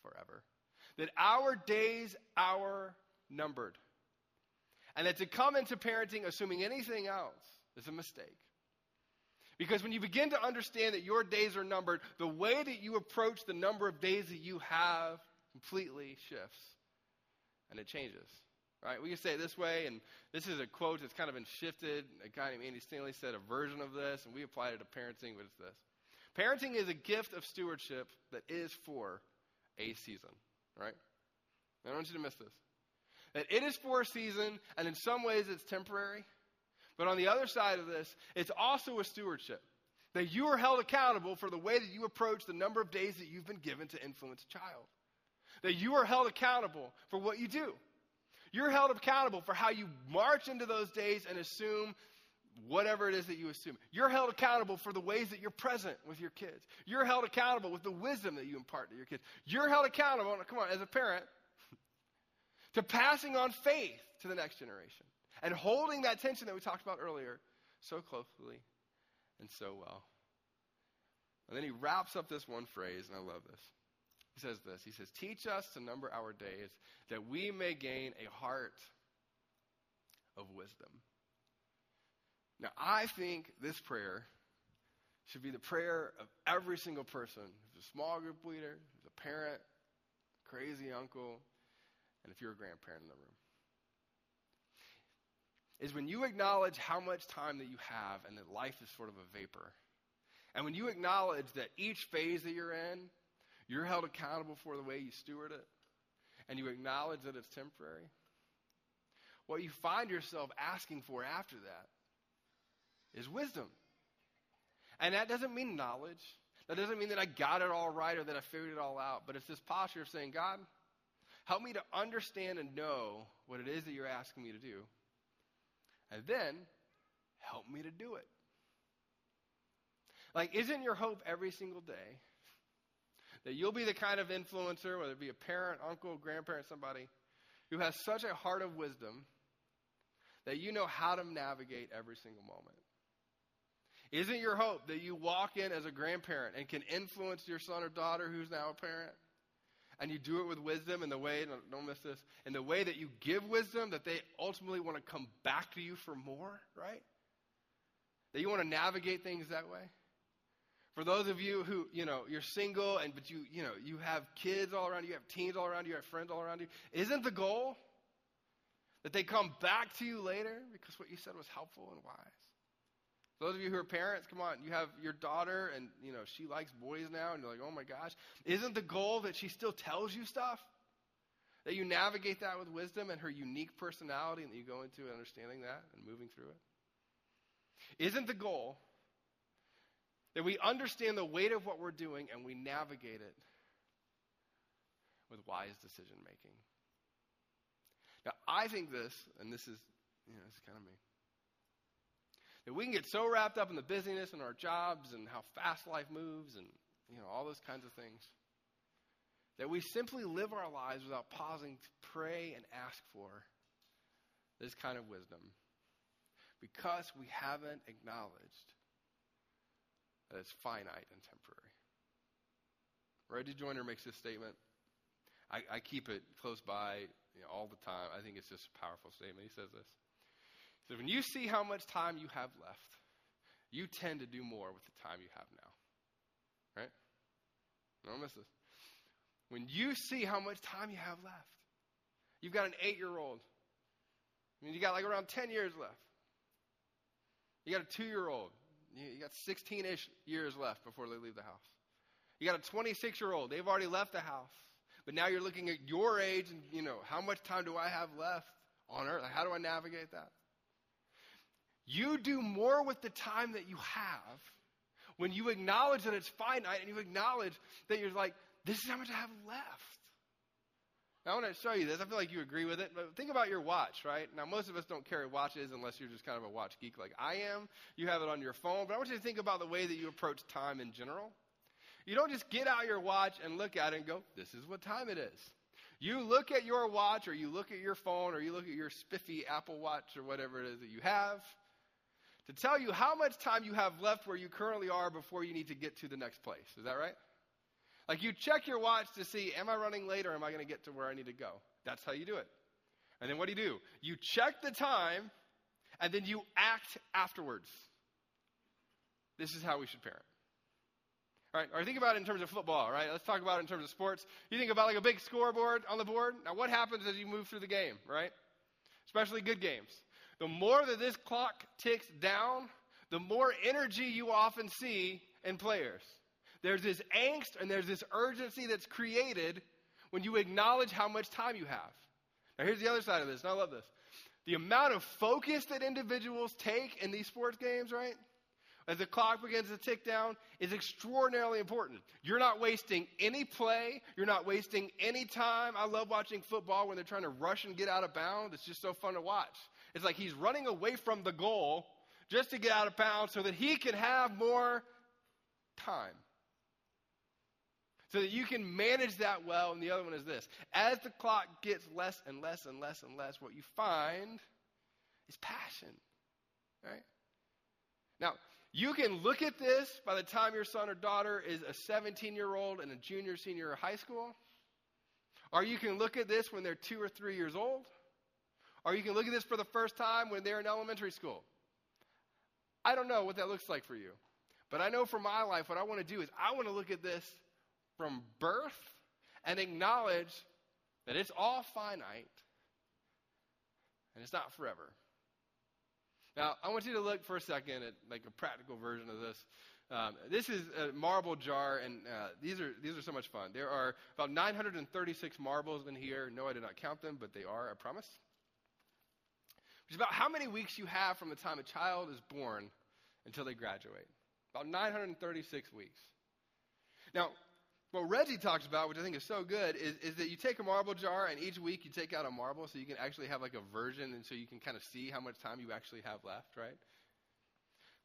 forever. That our days are numbered. And that to come into parenting assuming anything else is a mistake. Because when you begin to understand that your days are numbered, the way that you approach the number of days that you have completely shifts. And it changes. Right? We can say it this way, and this is a quote that's kind of been shifted. A guy named Andy Stanley said a version of this, and we applied it to parenting, but it's this. Parenting is a gift of stewardship that is for a season, right? I don't want you to miss this. That it is for a season, and in some ways it's temporary. But on the other side of this, it's also a stewardship. That you are held accountable for the way that you approach the number of days that you've been given to influence a child. That you are held accountable for what you do. You're held accountable for how you march into those days and assume whatever it is that you assume. You're held accountable for the ways that you're present with your kids. You're held accountable with the wisdom that you impart to your kids. You're held accountable, come on, as a parent, to passing on faith to the next generation and holding that tension that we talked about earlier so closely and so well. And then he wraps up this one phrase, and I love this. He says this He says, Teach us to number our days that we may gain a heart of wisdom. Now, I think this prayer should be the prayer of every single person who's a small group leader, who's a parent, crazy uncle, and if you're a grandparent in the room. Is when you acknowledge how much time that you have and that life is sort of a vapor. And when you acknowledge that each phase that you're in, you're held accountable for the way you steward it, and you acknowledge that it's temporary, what you find yourself asking for after that is wisdom. And that doesn't mean knowledge. That doesn't mean that I got it all right or that I figured it all out. But it's this posture of saying, God, help me to understand and know what it is that you're asking me to do. And then help me to do it. Like, isn't your hope every single day that you'll be the kind of influencer, whether it be a parent, uncle, grandparent, somebody, who has such a heart of wisdom that you know how to navigate every single moment? Isn't your hope that you walk in as a grandparent and can influence your son or daughter who's now a parent? And you do it with wisdom in the way, don't miss this, in the way that you give wisdom that they ultimately want to come back to you for more, right? That you want to navigate things that way? For those of you who, you know, you're single and but you, you know, you have kids all around you, you have teens all around you, you have friends all around you, isn't the goal that they come back to you later because what you said was helpful and wise? Those of you who are parents, come on, you have your daughter and, you know, she likes boys now and you're like, "Oh my gosh." Isn't the goal that she still tells you stuff? That you navigate that with wisdom and her unique personality and that you go into understanding that and moving through it? Isn't the goal that we understand the weight of what we're doing and we navigate it with wise decision making? Now, I think this, and this is, you know, it's kind of me, that we can get so wrapped up in the busyness and our jobs and how fast life moves and, you know, all those kinds of things that we simply live our lives without pausing to pray and ask for this kind of wisdom because we haven't acknowledged that it's finite and temporary. Reggie Joiner makes this statement. I, I keep it close by you know, all the time. I think it's just a powerful statement. He says this. Says, When you see how much time you have left, you tend to do more with the time you have now. Right? Don't miss this. When you see how much time you have left, you've got an eight year old. I mean, you got like around 10 years left. You got a two year old. You got 16 ish years left before they leave the house. You got a 26 year old. They've already left the house. But now you're looking at your age and, you know, how much time do I have left on earth? How do I navigate that? You do more with the time that you have when you acknowledge that it's finite and you acknowledge that you're like, this is how much I have left. Now, I want to show you this. I feel like you agree with it, but think about your watch, right? Now, most of us don't carry watches unless you're just kind of a watch geek like I am. You have it on your phone, but I want you to think about the way that you approach time in general. You don't just get out your watch and look at it and go, this is what time it is. You look at your watch or you look at your phone or you look at your spiffy Apple Watch or whatever it is that you have to tell you how much time you have left where you currently are before you need to get to the next place. Is that right? Like you check your watch to see, am I running late or am I going to get to where I need to go? That's how you do it. And then what do you do? You check the time and then you act afterwards. This is how we should parent. All right, or think about it in terms of football, right? Let's talk about it in terms of sports. You think about like a big scoreboard on the board. Now, what happens as you move through the game, right? Especially good games. The more that this clock ticks down, the more energy you often see in players. There's this angst and there's this urgency that's created when you acknowledge how much time you have. Now, here's the other side of this, and I love this. The amount of focus that individuals take in these sports games, right? As the clock begins to tick down, is extraordinarily important. You're not wasting any play. You're not wasting any time. I love watching football when they're trying to rush and get out of bounds. It's just so fun to watch. It's like he's running away from the goal just to get out of bounds so that he can have more time so that you can manage that well. And the other one is this as the clock gets less and less and less and less, what you find is passion. Right? Now, you can look at this by the time your son or daughter is a 17 year old and a junior, senior high school. Or you can look at this when they're two or three years old. Or you can look at this for the first time when they're in elementary school. I don't know what that looks like for you. But I know for my life, what I want to do is I want to look at this from birth and acknowledge that it's all finite and it's not forever. Now, I want you to look for a second at like a practical version of this. Um, this is a marble jar, and uh, these are these are so much fun. There are about 936 marbles in here. No, I did not count them, but they are. I promise. Which is about how many weeks you have from the time a child is born until they graduate. About 936 weeks. Now, what Reggie talks about, which I think is so good, is, is that you take a marble jar and each week you take out a marble so you can actually have like a version and so you can kind of see how much time you actually have left, right?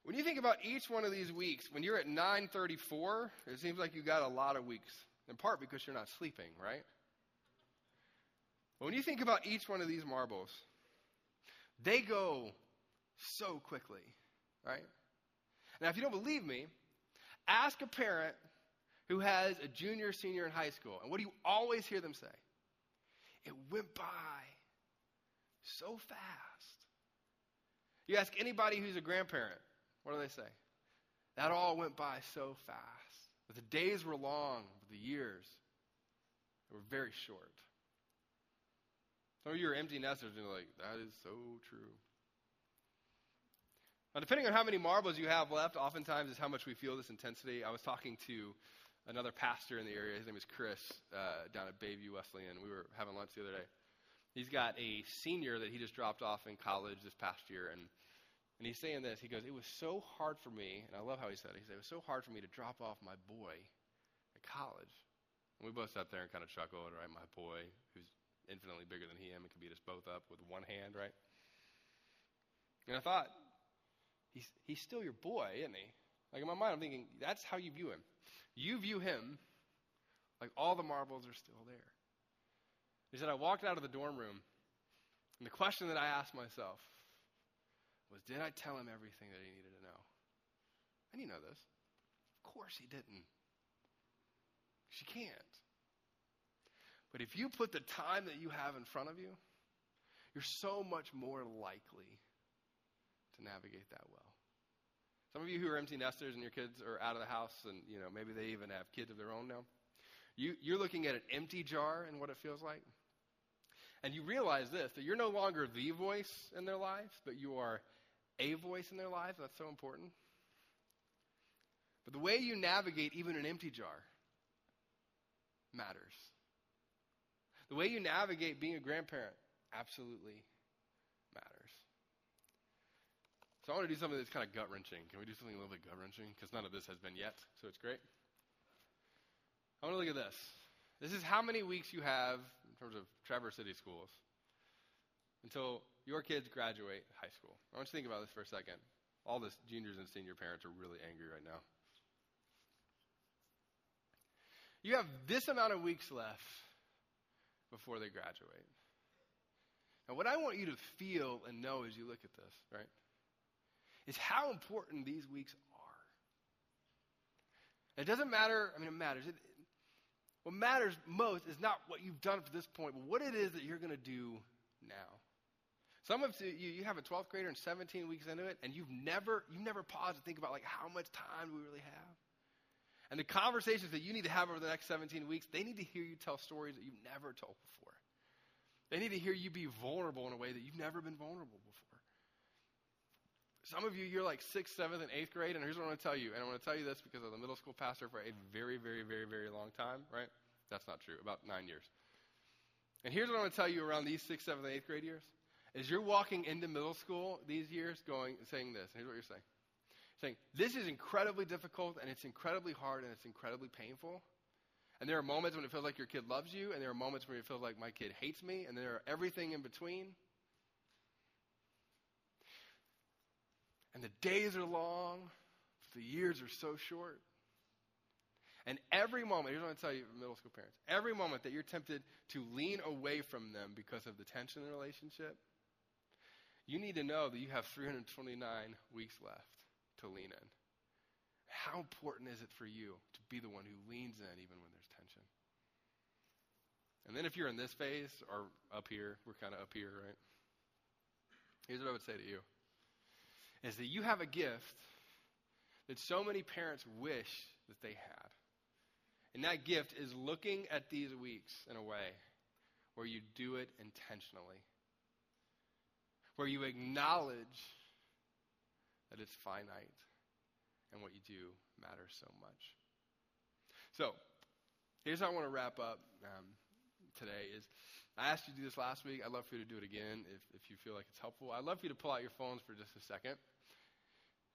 When you think about each one of these weeks, when you're at 934, it seems like you got a lot of weeks, in part because you're not sleeping, right? But when you think about each one of these marbles, they go so quickly, right? Now, if you don't believe me, ask a parent who has a junior, senior in high school. And what do you always hear them say? It went by so fast. You ask anybody who's a grandparent, What do they say? That all went by so fast. But the days were long, but the years were very short. Some of you are empty nesters and you're like, that is so true. Now, depending on how many marbles you have left, oftentimes is how much we feel this intensity. I was talking to another pastor in the area. His name is Chris, uh, down at Bayview Wesleyan. We were having lunch the other day. He's got a senior that he just dropped off in college this past year, and and he's saying this. He goes, "It was so hard for me," and I love how he said it. He said, "It was so hard for me to drop off my boy at college." And we both sat there and kind of chuckled, right? My boy, who's infinitely bigger than he am, and can beat us both up with one hand, right? And I thought, he's he's still your boy, isn't he? Like in my mind, I'm thinking that's how you view him. You view him like all the marbles are still there. He said, I walked out of the dorm room, and the question that I asked myself was, Did I tell him everything that he needed to know? And you know this. Of course he didn't. She can't. But if you put the time that you have in front of you, you're so much more likely to navigate that well. Some of you who are empty nesters and your kids are out of the house and you know maybe they even have kids of their own now. You, you're looking at an empty jar and what it feels like. And you realize this that you're no longer the voice in their lives, but you are a voice in their lives. That's so important. But the way you navigate even an empty jar matters. The way you navigate being a grandparent absolutely matters. So I want to do something that's kind of gut wrenching. Can we do something a little bit gut wrenching? Because none of this has been yet, so it's great. I want to look at this. This is how many weeks you have in terms of Traverse City schools until your kids graduate high school. I want you to think about this for a second. All the juniors and senior parents are really angry right now. You have this amount of weeks left before they graduate. Now, what I want you to feel and know as you look at this, right, is how important these weeks are. It doesn't matter, I mean, it matters. It, what matters most is not what you've done up to this point, but what it is that you're going to do now. Some of you, you have a 12th grader and 17 weeks into it, and you've never, you've never paused to think about like how much time do we really have. And the conversations that you need to have over the next 17 weeks, they need to hear you tell stories that you've never told before. They need to hear you be vulnerable in a way that you've never been vulnerable before. Some of you, you're like sixth, seventh, and eighth grade, and here's what I want to tell you. And I want to tell you this because I was a middle school pastor for a very, very, very, very long time, right? That's not true, about nine years. And here's what I want to tell you around these sixth, seventh, and eighth grade years. Is you're walking into middle school these years going saying this. Here's what you're saying. Saying, this is incredibly difficult and it's incredibly hard and it's incredibly painful. And there are moments when it feels like your kid loves you, and there are moments when it feels like my kid hates me, and there are everything in between. And the days are long, the years are so short. And every moment, here's what I'm tell you, middle school parents, every moment that you're tempted to lean away from them because of the tension in the relationship, you need to know that you have 329 weeks left to lean in. How important is it for you to be the one who leans in even when there's tension? And then if you're in this phase or up here, we're kind of up here, right? Here's what I would say to you is that you have a gift that so many parents wish that they had. And that gift is looking at these weeks in a way where you do it intentionally, where you acknowledge that it's finite and what you do matters so much. So, here's how I want to wrap up um, today is I asked you to do this last week. I'd love for you to do it again if, if you feel like it's helpful. I'd love for you to pull out your phones for just a second.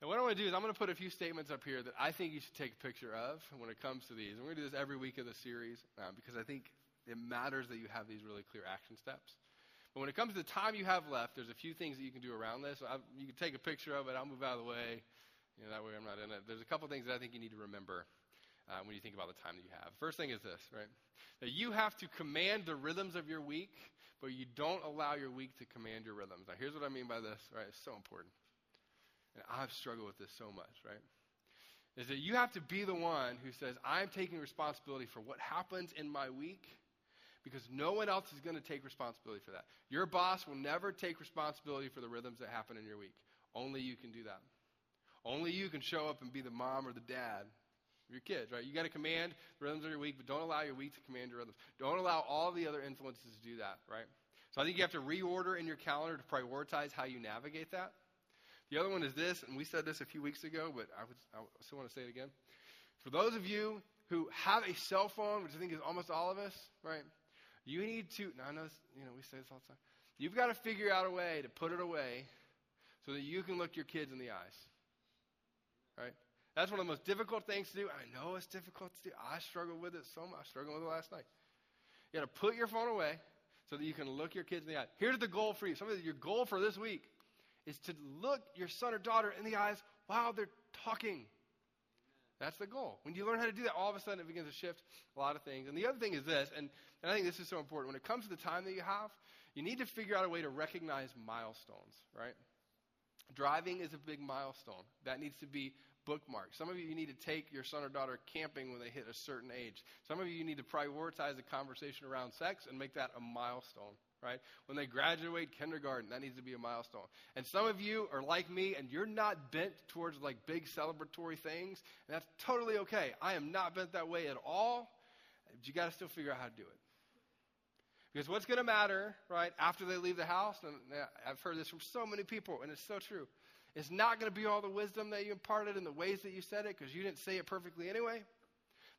And what I want to do is I'm going to put a few statements up here that I think you should take a picture of when it comes to these. And we're going to do this every week of the series um, because I think it matters that you have these really clear action steps. When it comes to the time you have left, there's a few things that you can do around this. I, you can take a picture of it. I'll move out of the way. You know, that way I'm not in it. There's a couple things that I think you need to remember uh, when you think about the time that you have. First thing is this, right? That you have to command the rhythms of your week, but you don't allow your week to command your rhythms. Now, here's what I mean by this, right? It's so important. And I've struggled with this so much, right? Is that you have to be the one who says, I'm taking responsibility for what happens in my week because no one else is going to take responsibility for that. Your boss will never take responsibility for the rhythms that happen in your week. Only you can do that. Only you can show up and be the mom or the dad of your kids, right? You got to command the rhythms of your week, but don't allow your week to command your rhythms. Don't allow all the other influences to do that, right? So I think you have to reorder in your calendar to prioritize how you navigate that. The other one is this, and we said this a few weeks ago, but I, would, I still want to say it again. For those of you who have a cell phone, which I think is almost all of us, right? You need to. Now I know, this, you know we say this all the time. You've got to figure out a way to put it away, so that you can look your kids in the eyes. Right? That's one of the most difficult things to do. I know it's difficult to do. I struggled with it so much. I struggled with it last night. You got to put your phone away so that you can look your kids in the eye. Here's the goal for you. Some of your goal for this week is to look your son or daughter in the eyes while they're talking. That's the goal. When you learn how to do that, all of a sudden it begins to shift a lot of things. And the other thing is this, and, and I think this is so important. When it comes to the time that you have, you need to figure out a way to recognize milestones, right? Driving is a big milestone. That needs to be bookmarked. Some of you, you need to take your son or daughter camping when they hit a certain age. Some of you, you need to prioritize the conversation around sex and make that a milestone right? When they graduate kindergarten, that needs to be a milestone. And some of you are like me and you're not bent towards like big celebratory things, and that's totally okay. I am not bent that way at all, but you got to still figure out how to do it. Because what's going to matter, right, after they leave the house, and uh, I've heard this from so many people, and it's so true, it's not going to be all the wisdom that you imparted and the ways that you said it, because you didn't say it perfectly anyway.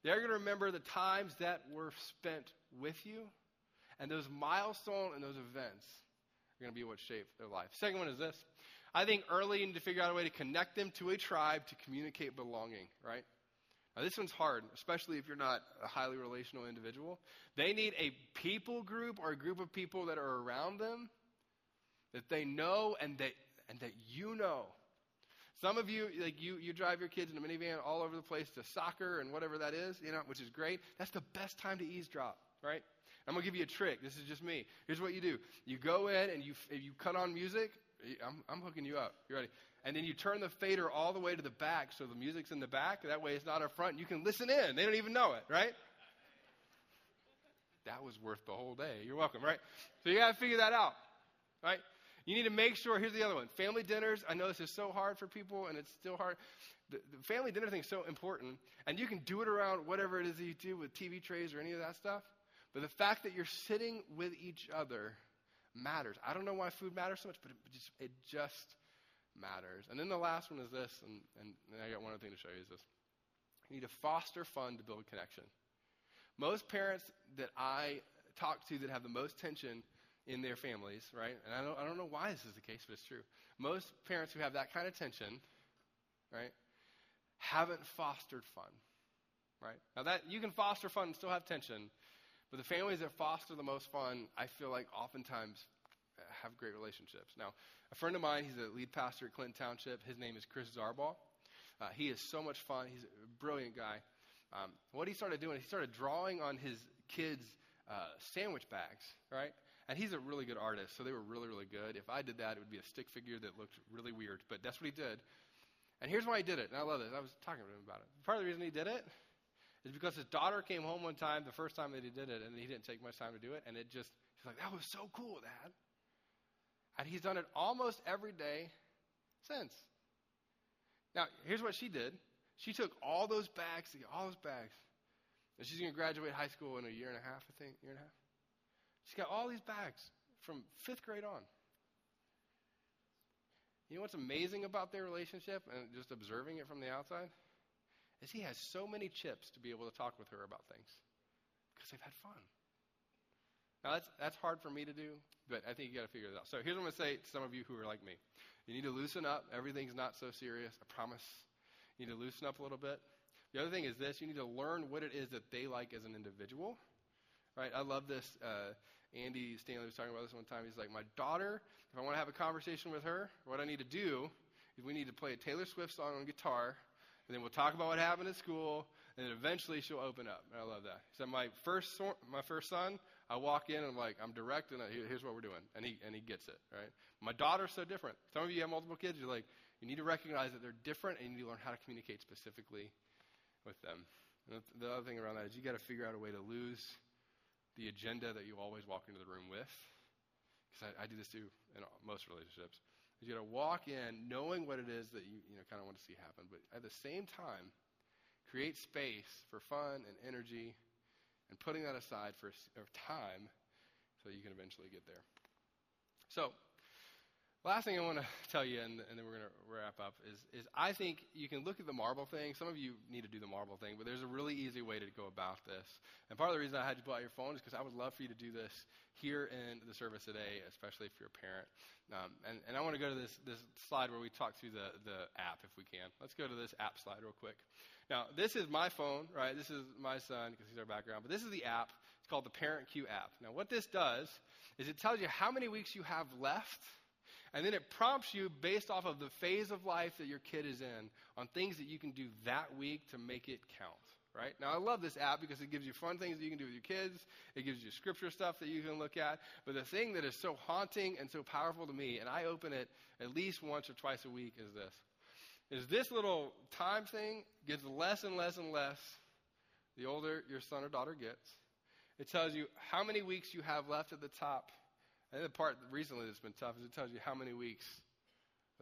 They're going to remember the times that were spent with you and those milestones and those events are going to be what shape their life. Second one is this. I think early you need to figure out a way to connect them to a tribe to communicate belonging, right? Now, this one's hard, especially if you're not a highly relational individual. They need a people group or a group of people that are around them that they know and that, and that you know. Some of you, like you, you drive your kids in a minivan all over the place to soccer and whatever that is, you know, which is great. That's the best time to eavesdrop, right? I'm going to give you a trick. This is just me. Here's what you do you go in and you, you cut on music. I'm, I'm hooking you up. You ready? And then you turn the fader all the way to the back so the music's in the back. That way it's not up front. You can listen in. They don't even know it, right? That was worth the whole day. You're welcome, right? So you got to figure that out, right? You need to make sure. Here's the other one family dinners. I know this is so hard for people, and it's still hard. The, the family dinner thing is so important, and you can do it around whatever it is that you do with TV trays or any of that stuff. But the fact that you're sitting with each other matters. I don't know why food matters so much, but it just, it just matters. And then the last one is this, and, and, and I got one other thing to show you is this. You need to foster fun to build connection. Most parents that I talk to that have the most tension in their families, right? And I don't, I don't know why this is the case, but it's true. Most parents who have that kind of tension, right, haven't fostered fun, right? Now that you can foster fun and still have tension, but the families that foster the most fun, I feel like oftentimes uh, have great relationships. Now, a friend of mine, he's a lead pastor at Clinton Township. His name is Chris Zarbaugh. Uh, he is so much fun. He's a brilliant guy. Um, what he started doing, he started drawing on his kids' uh, sandwich bags, right? And he's a really good artist, so they were really, really good. If I did that, it would be a stick figure that looked really weird, but that's what he did. And here's why he did it, and I love this. I was talking to him about it. Part of the reason he did it is because his daughter came home one time, the first time that he did it, and he didn't take much time to do it, and it just, he's like, that was so cool, Dad. And he's done it almost every day since. Now, here's what she did. She took all those bags, all those bags, and she's going to graduate high school in a year and a half, I think, year and a half. She's got all these bags from fifth grade on. You know what's amazing about their relationship and just observing it from the outside? Is he has so many chips to be able to talk with her about things because they've had fun. Now, that's, that's hard for me to do, but I think you got to figure it out. So, here's what I'm going to say to some of you who are like me you need to loosen up. Everything's not so serious, I promise. You need to loosen up a little bit. The other thing is this you need to learn what it is that they like as an individual. Right? I love this. Uh, Andy Stanley was talking about this one time. He's like, My daughter, if I want to have a conversation with her, what I need to do is we need to play a Taylor Swift song on guitar and then we'll talk about what happened at school, and then eventually she'll open up. I love that. So my first my first son, I walk in and I'm like, I'm direct, and here's what we're doing, and he and he gets it, right? My daughter's so different. Some of you have multiple kids. You're like, you need to recognize that they're different, and you need to learn how to communicate specifically with them. And the other thing around that is you got to figure out a way to lose the agenda that you always walk into the room with. Because I, I do this too in most relationships. You got to walk in knowing what it is that you, you know, kind of want to see happen, but at the same time, create space for fun and energy and putting that aside for, for time so you can eventually get there. So, Last thing I want to tell you, and, and then we're going to wrap up, is, is I think you can look at the marble thing. Some of you need to do the marble thing, but there's a really easy way to go about this. And part of the reason I had you pull out your phone is because I would love for you to do this here in the service today, especially if you're a parent. Um, and, and I want to go to this, this slide where we talk through the, the app if we can. Let's go to this app slide real quick. Now, this is my phone, right? This is my son because he's our background, but this is the app. It's called the ParentCue app. Now, what this does is it tells you how many weeks you have left and then it prompts you based off of the phase of life that your kid is in on things that you can do that week to make it count. Right? Now, I love this app because it gives you fun things that you can do with your kids. It gives you scripture stuff that you can look at. But the thing that is so haunting and so powerful to me, and I open it at least once or twice a week, is this. Is this little time thing gets less and less and less the older your son or daughter gets. It tells you how many weeks you have left at the top and the part recently that's been tough is it tells you how many weeks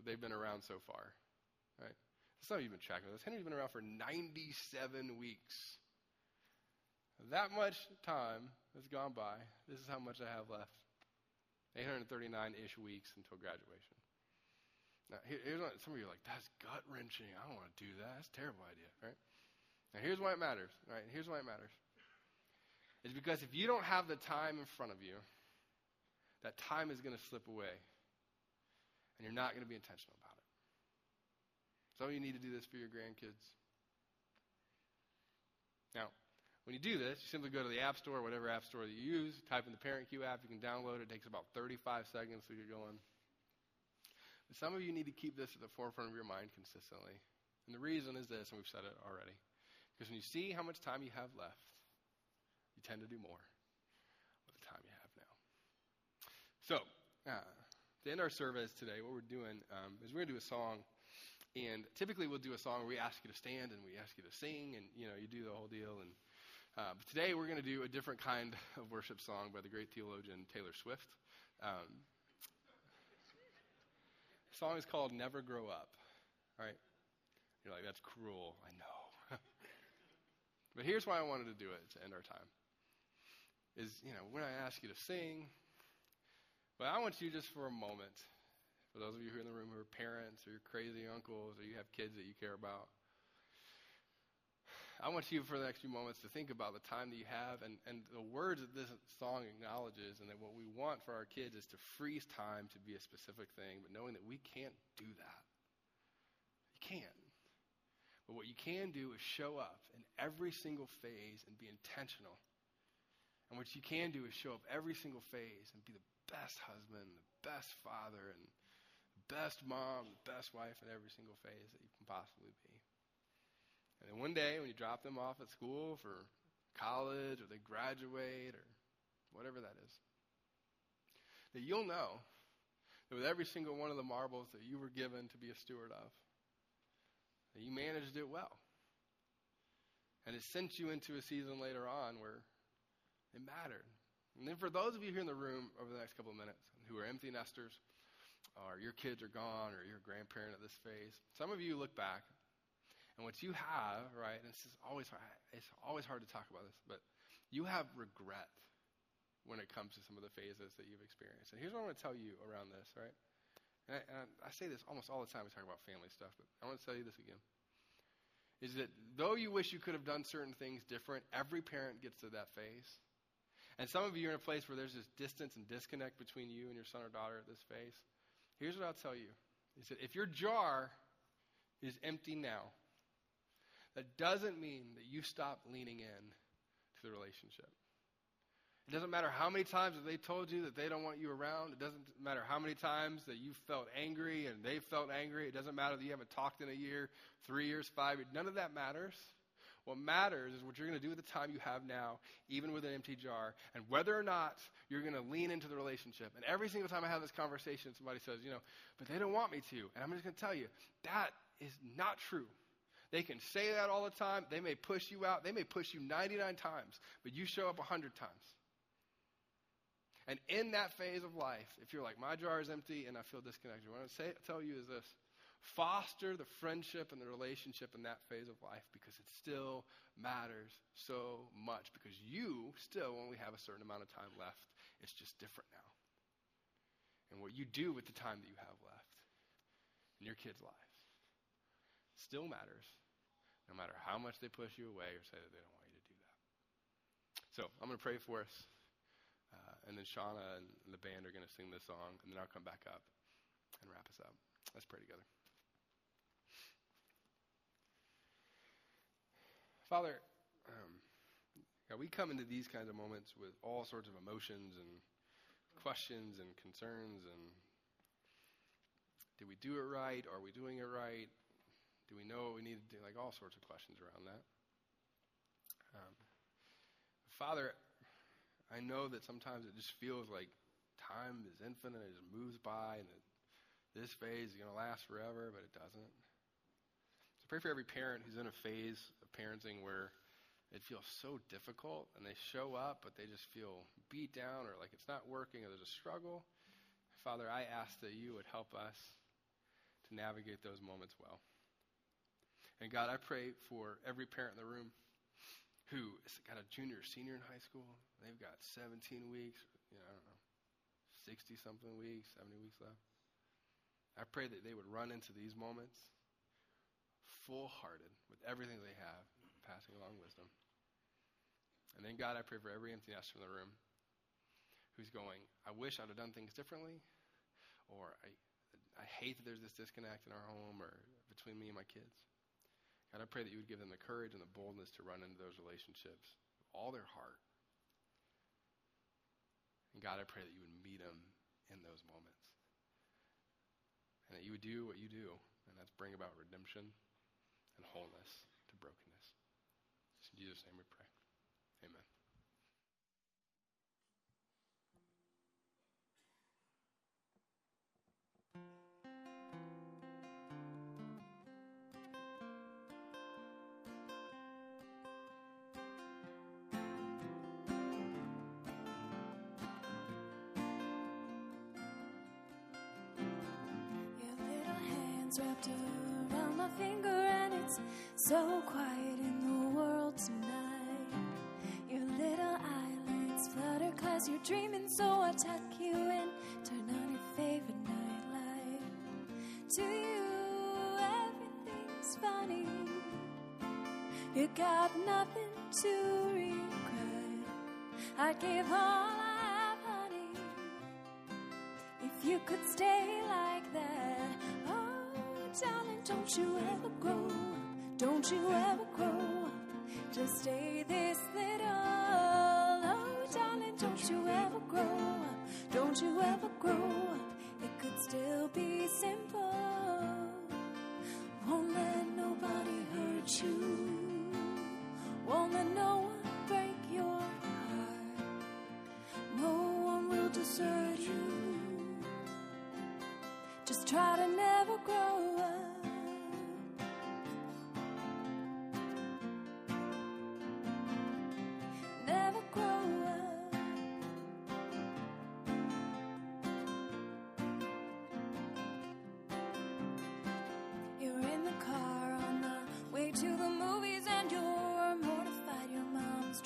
they've been around so far. Right? You have been tracking this. Henry's been around for 97 weeks. That much time has gone by. This is how much I have left 839 ish weeks until graduation. Now, here's what some of you are like, that's gut wrenching. I don't want to do that. That's a terrible idea, right? Now, here's why it matters, right? Here's why it matters. It's because if you don't have the time in front of you, that time is going to slip away. And you're not going to be intentional about it. Some of you need to do this for your grandkids. Now, when you do this, you simply go to the App Store, whatever App Store that you use, type in the ParentCue app. You can download it. It takes about 35 seconds to get going. But some of you need to keep this at the forefront of your mind consistently. And the reason is this, and we've said it already. Because when you see how much time you have left, you tend to do more. So, uh, to end our service today, what we're doing um, is we're going to do a song. And typically we'll do a song where we ask you to stand and we ask you to sing, and you know you do the whole deal. And uh, but today we're going to do a different kind of worship song by the great theologian Taylor Swift. Um, the song is called "Never Grow Up." Right? You're like, that's cruel. I know. but here's why I wanted to do it to end our time. Is you know when I ask you to sing, but I want you just for a moment, for those of you who are in the room who are parents or your crazy uncles or you have kids that you care about, I want you for the next few moments to think about the time that you have and, and the words that this song acknowledges, and that what we want for our kids is to freeze time to be a specific thing, but knowing that we can't do that. You can't. But what you can do is show up in every single phase and be intentional. And what you can do is show up every single phase and be the best husband, the best father, and the best mom, the best wife in every single phase that you can possibly be. And then one day when you drop them off at school for college or they graduate or whatever that is, that you'll know that with every single one of the marbles that you were given to be a steward of, that you managed it well. And it sent you into a season later on where it mattered. And then for those of you here in the room over the next couple of minutes who are empty nesters, or your kids are gone, or you're a grandparent at this phase, some of you look back, and what you have, right, and this is always hard, it's always hard to talk about this, but you have regret when it comes to some of the phases that you've experienced. And here's what I want to tell you around this, right? And I, and I say this almost all the time we talk about family stuff, but I want to tell you this again. Is that though you wish you could have done certain things different, every parent gets to that phase. And some of you are in a place where there's this distance and disconnect between you and your son or daughter at this phase. Here's what I'll tell you is that if your jar is empty now, that doesn't mean that you stop leaning in to the relationship. It doesn't matter how many times that they told you that they don't want you around. It doesn't matter how many times that you felt angry and they felt angry. It doesn't matter that you haven't talked in a year, three years, five years. None of that matters. What matters is what you're going to do with the time you have now, even with an empty jar, and whether or not you're going to lean into the relationship. And every single time I have this conversation, somebody says, you know, but they don't want me to. And I'm just going to tell you, that is not true. They can say that all the time. They may push you out. They may push you 99 times, but you show up 100 times. And in that phase of life, if you're like, my jar is empty and I feel disconnected, what I want to tell you is this foster the friendship and the relationship in that phase of life because it still matters so much. Because you still only have a certain amount of time left, it's just different now. And what you do with the time that you have left in your kids' lives still matters, no matter how much they push you away or say that they don't want you to do that. So I'm going to pray for us. Uh, and then Shauna and the band are going to sing this song, and then I'll come back up and wrap us up. Let's pray together. Father, um, we come into these kinds of moments with all sorts of emotions and questions and concerns and did we do it right? Are we doing it right? Do we know what we need to do? Like all sorts of questions around that. Um, Father, I know that sometimes it just feels like time is infinite, it just moves by, and this phase is going to last forever, but it doesn't. So pray for every parent who's in a phase parenting where it feels so difficult and they show up, but they just feel beat down or like it's not working or there's a struggle. Father, I ask that you would help us to navigate those moments well. And God, I pray for every parent in the room who has got a junior or senior in high school. They've got 17 weeks, you know, I don't know, 60 something weeks, 70 weeks left. I pray that they would run into these moments full hearted everything they have, passing along wisdom. And then, God, I pray for every empty nester in the room who's going, I wish I'd have done things differently, or I, I hate that there's this disconnect in our home or between me and my kids. God, I pray that you would give them the courage and the boldness to run into those relationships with all their heart. And God, I pray that you would meet them in those moments. And that you would do what you do, and that's bring about redemption and wholeness to brokenness. It's in Jesus' name we pray. Amen. Your little hands my finger, and it's so quiet in the world tonight. Your little eyelids flutter cause you're dreaming, so I tuck you in, turn on your favorite nightlight. To you, everything's funny. You got nothing to regret. I'd give all I have, honey. If you could stay like that, don't you ever grow, up, don't you ever grow, up? just stay this little. Oh, darling, don't you ever grow, up, don't you ever grow, up. it could still be simple. Won't let nobody hurt you, won't let no one break your heart, no one will desert you. Just try to never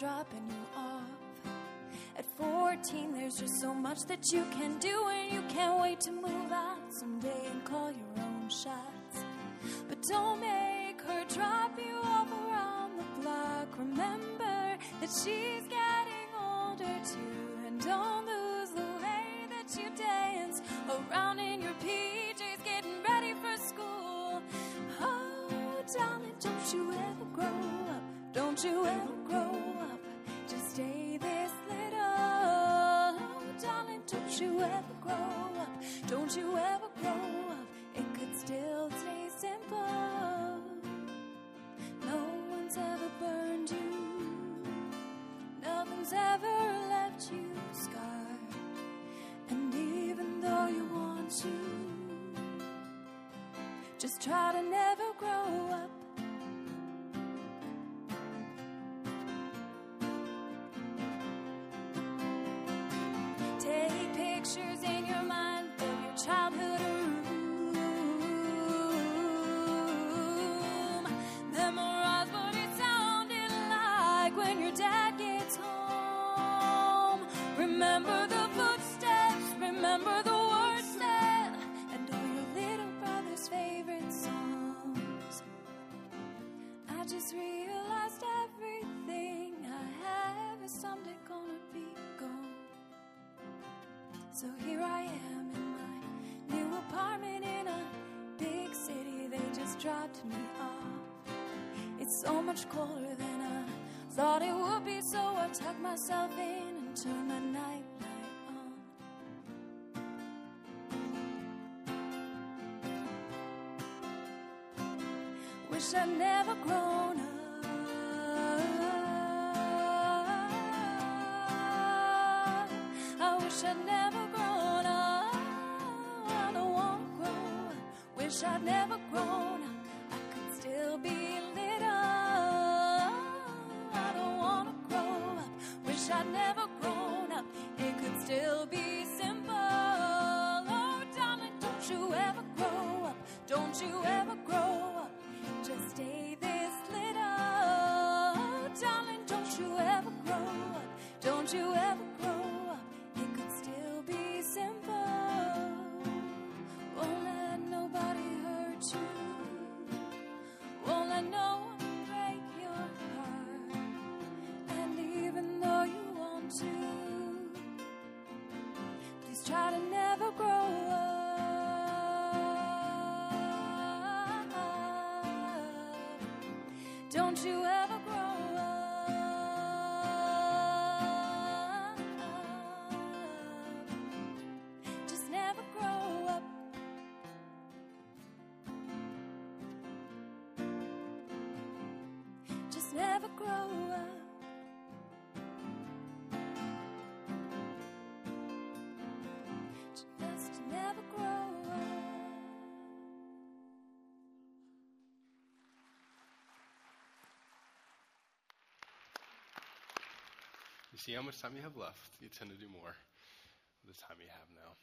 dropping you off. At 14, there's just so much that you can do, and you can't wait to move out someday Just try to never grow up. Take pictures in your mind of your childhood room. Memorize what it sounded like when your dad gets home. Remember the much colder than I thought it would be, so I tuck myself in and turn my night light on. Wish I'd never grown up. I wish I'd never grown up. I don't want to grow. Wish I'd never grown Don't you ever see how much time you have left. You tend to do more with the time you have now.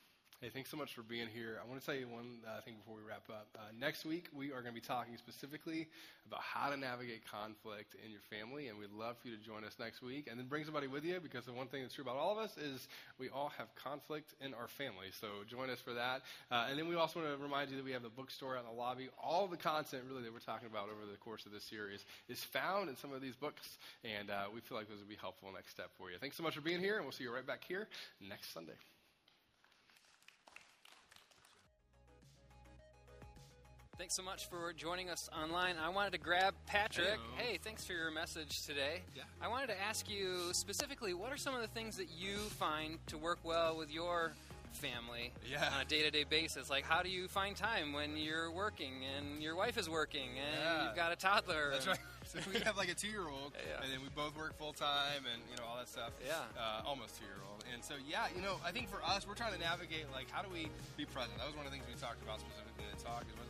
Hey, thanks so much for being here. I want to tell you one uh, thing before we wrap up. Uh, next week, we are going to be talking specifically about how to navigate conflict in your family, and we'd love for you to join us next week. And then bring somebody with you because the one thing that's true about all of us is we all have conflict in our family. So join us for that. Uh, and then we also want to remind you that we have the bookstore out in the lobby. All the content, really, that we're talking about over the course of this series is found in some of these books, and uh, we feel like those would be helpful next step for you. Thanks so much for being here, and we'll see you right back here next Sunday. Thanks so much for joining us online. I wanted to grab Patrick. Heyo. Hey, thanks for your message today. Yeah. I wanted to ask you specifically what are some of the things that you find to work well with your family Yeah. on a day to day basis? Like, how do you find time when you're working and your wife is working and Yeah. you've got a toddler? That's right. So we have like a two-year-old, Yeah. and then we both work full time, and you know all that stuff. Yeah. Uh, almost two-year-old, and so yeah, you know, I think for us, we're trying to navigate like how do we be present. That was one of the things we talked about specifically in the talk. Is what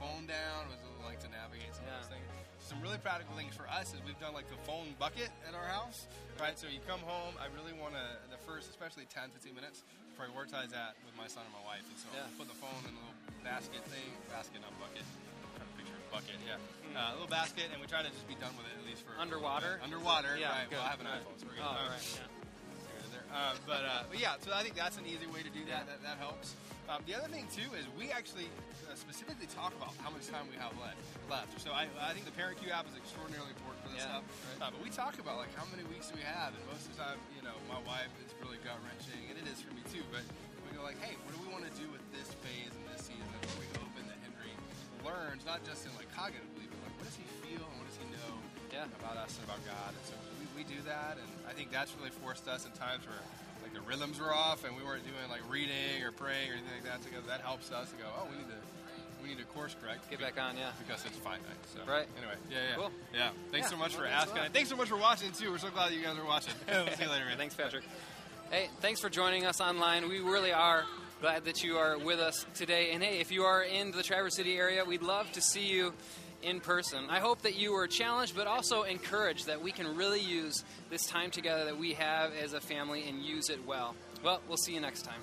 phone down? What is it like to navigate some Yeah. of those things? Some really practical things for us is we've done like the phone bucket at our house, right? So you come home, I really want to the first, especially 10, 15 minutes, prioritize that with my son and my wife, and so Yeah. put the phone in a little basket thing, basket not bucket. I'm trying to picture a bucket, yeah, uh, a little basket, and we try to just be done with it at least for Underwater? Underwater, Yeah, right? good, Well, I have an iPhone, so we're good. Oh, Uh, right. Yeah. here and there. Uh, but, uh, but yeah, so I think that's an easy way to do that. That, that helps. Um, the other thing too is we actually uh, specifically talk about how much time we have left. Left. So I, I think the Parent app is extraordinarily important for this Yeah, stuff. Uh, but we talk about like how many weeks do we have, and most of the time, you know, my wife is really gut wrenching, and it is for me too. But we go like, hey, what do we want to do with this phase and this season? And we hoping that Henry learns not just in like cognitively, but like what does he feel and what does he know Yeah. about us and about God. And so we, we do that, and I think that's really forced us in times where like the rhythms were off and we weren't doing like reading or praying or anything like that together. That helps us to go, oh, we need to we need to course correct. Get back on, yeah. Because it's finite. So Right. Anyway, yeah, yeah, Cool. yeah. Thanks Yeah, so much well, for asking. And thanks so much for watching too. We're so glad that you guys are watching. we'll see you later, man. Thanks, Patrick. Hey, thanks for joining us online. We really are glad that you are with us today. And hey, if you are in the Traverse City area, we'd love to see you in person. I hope that you were challenged, but also encouraged that we can really use this time together that we have as a family and use it well. Well, we'll see you next time.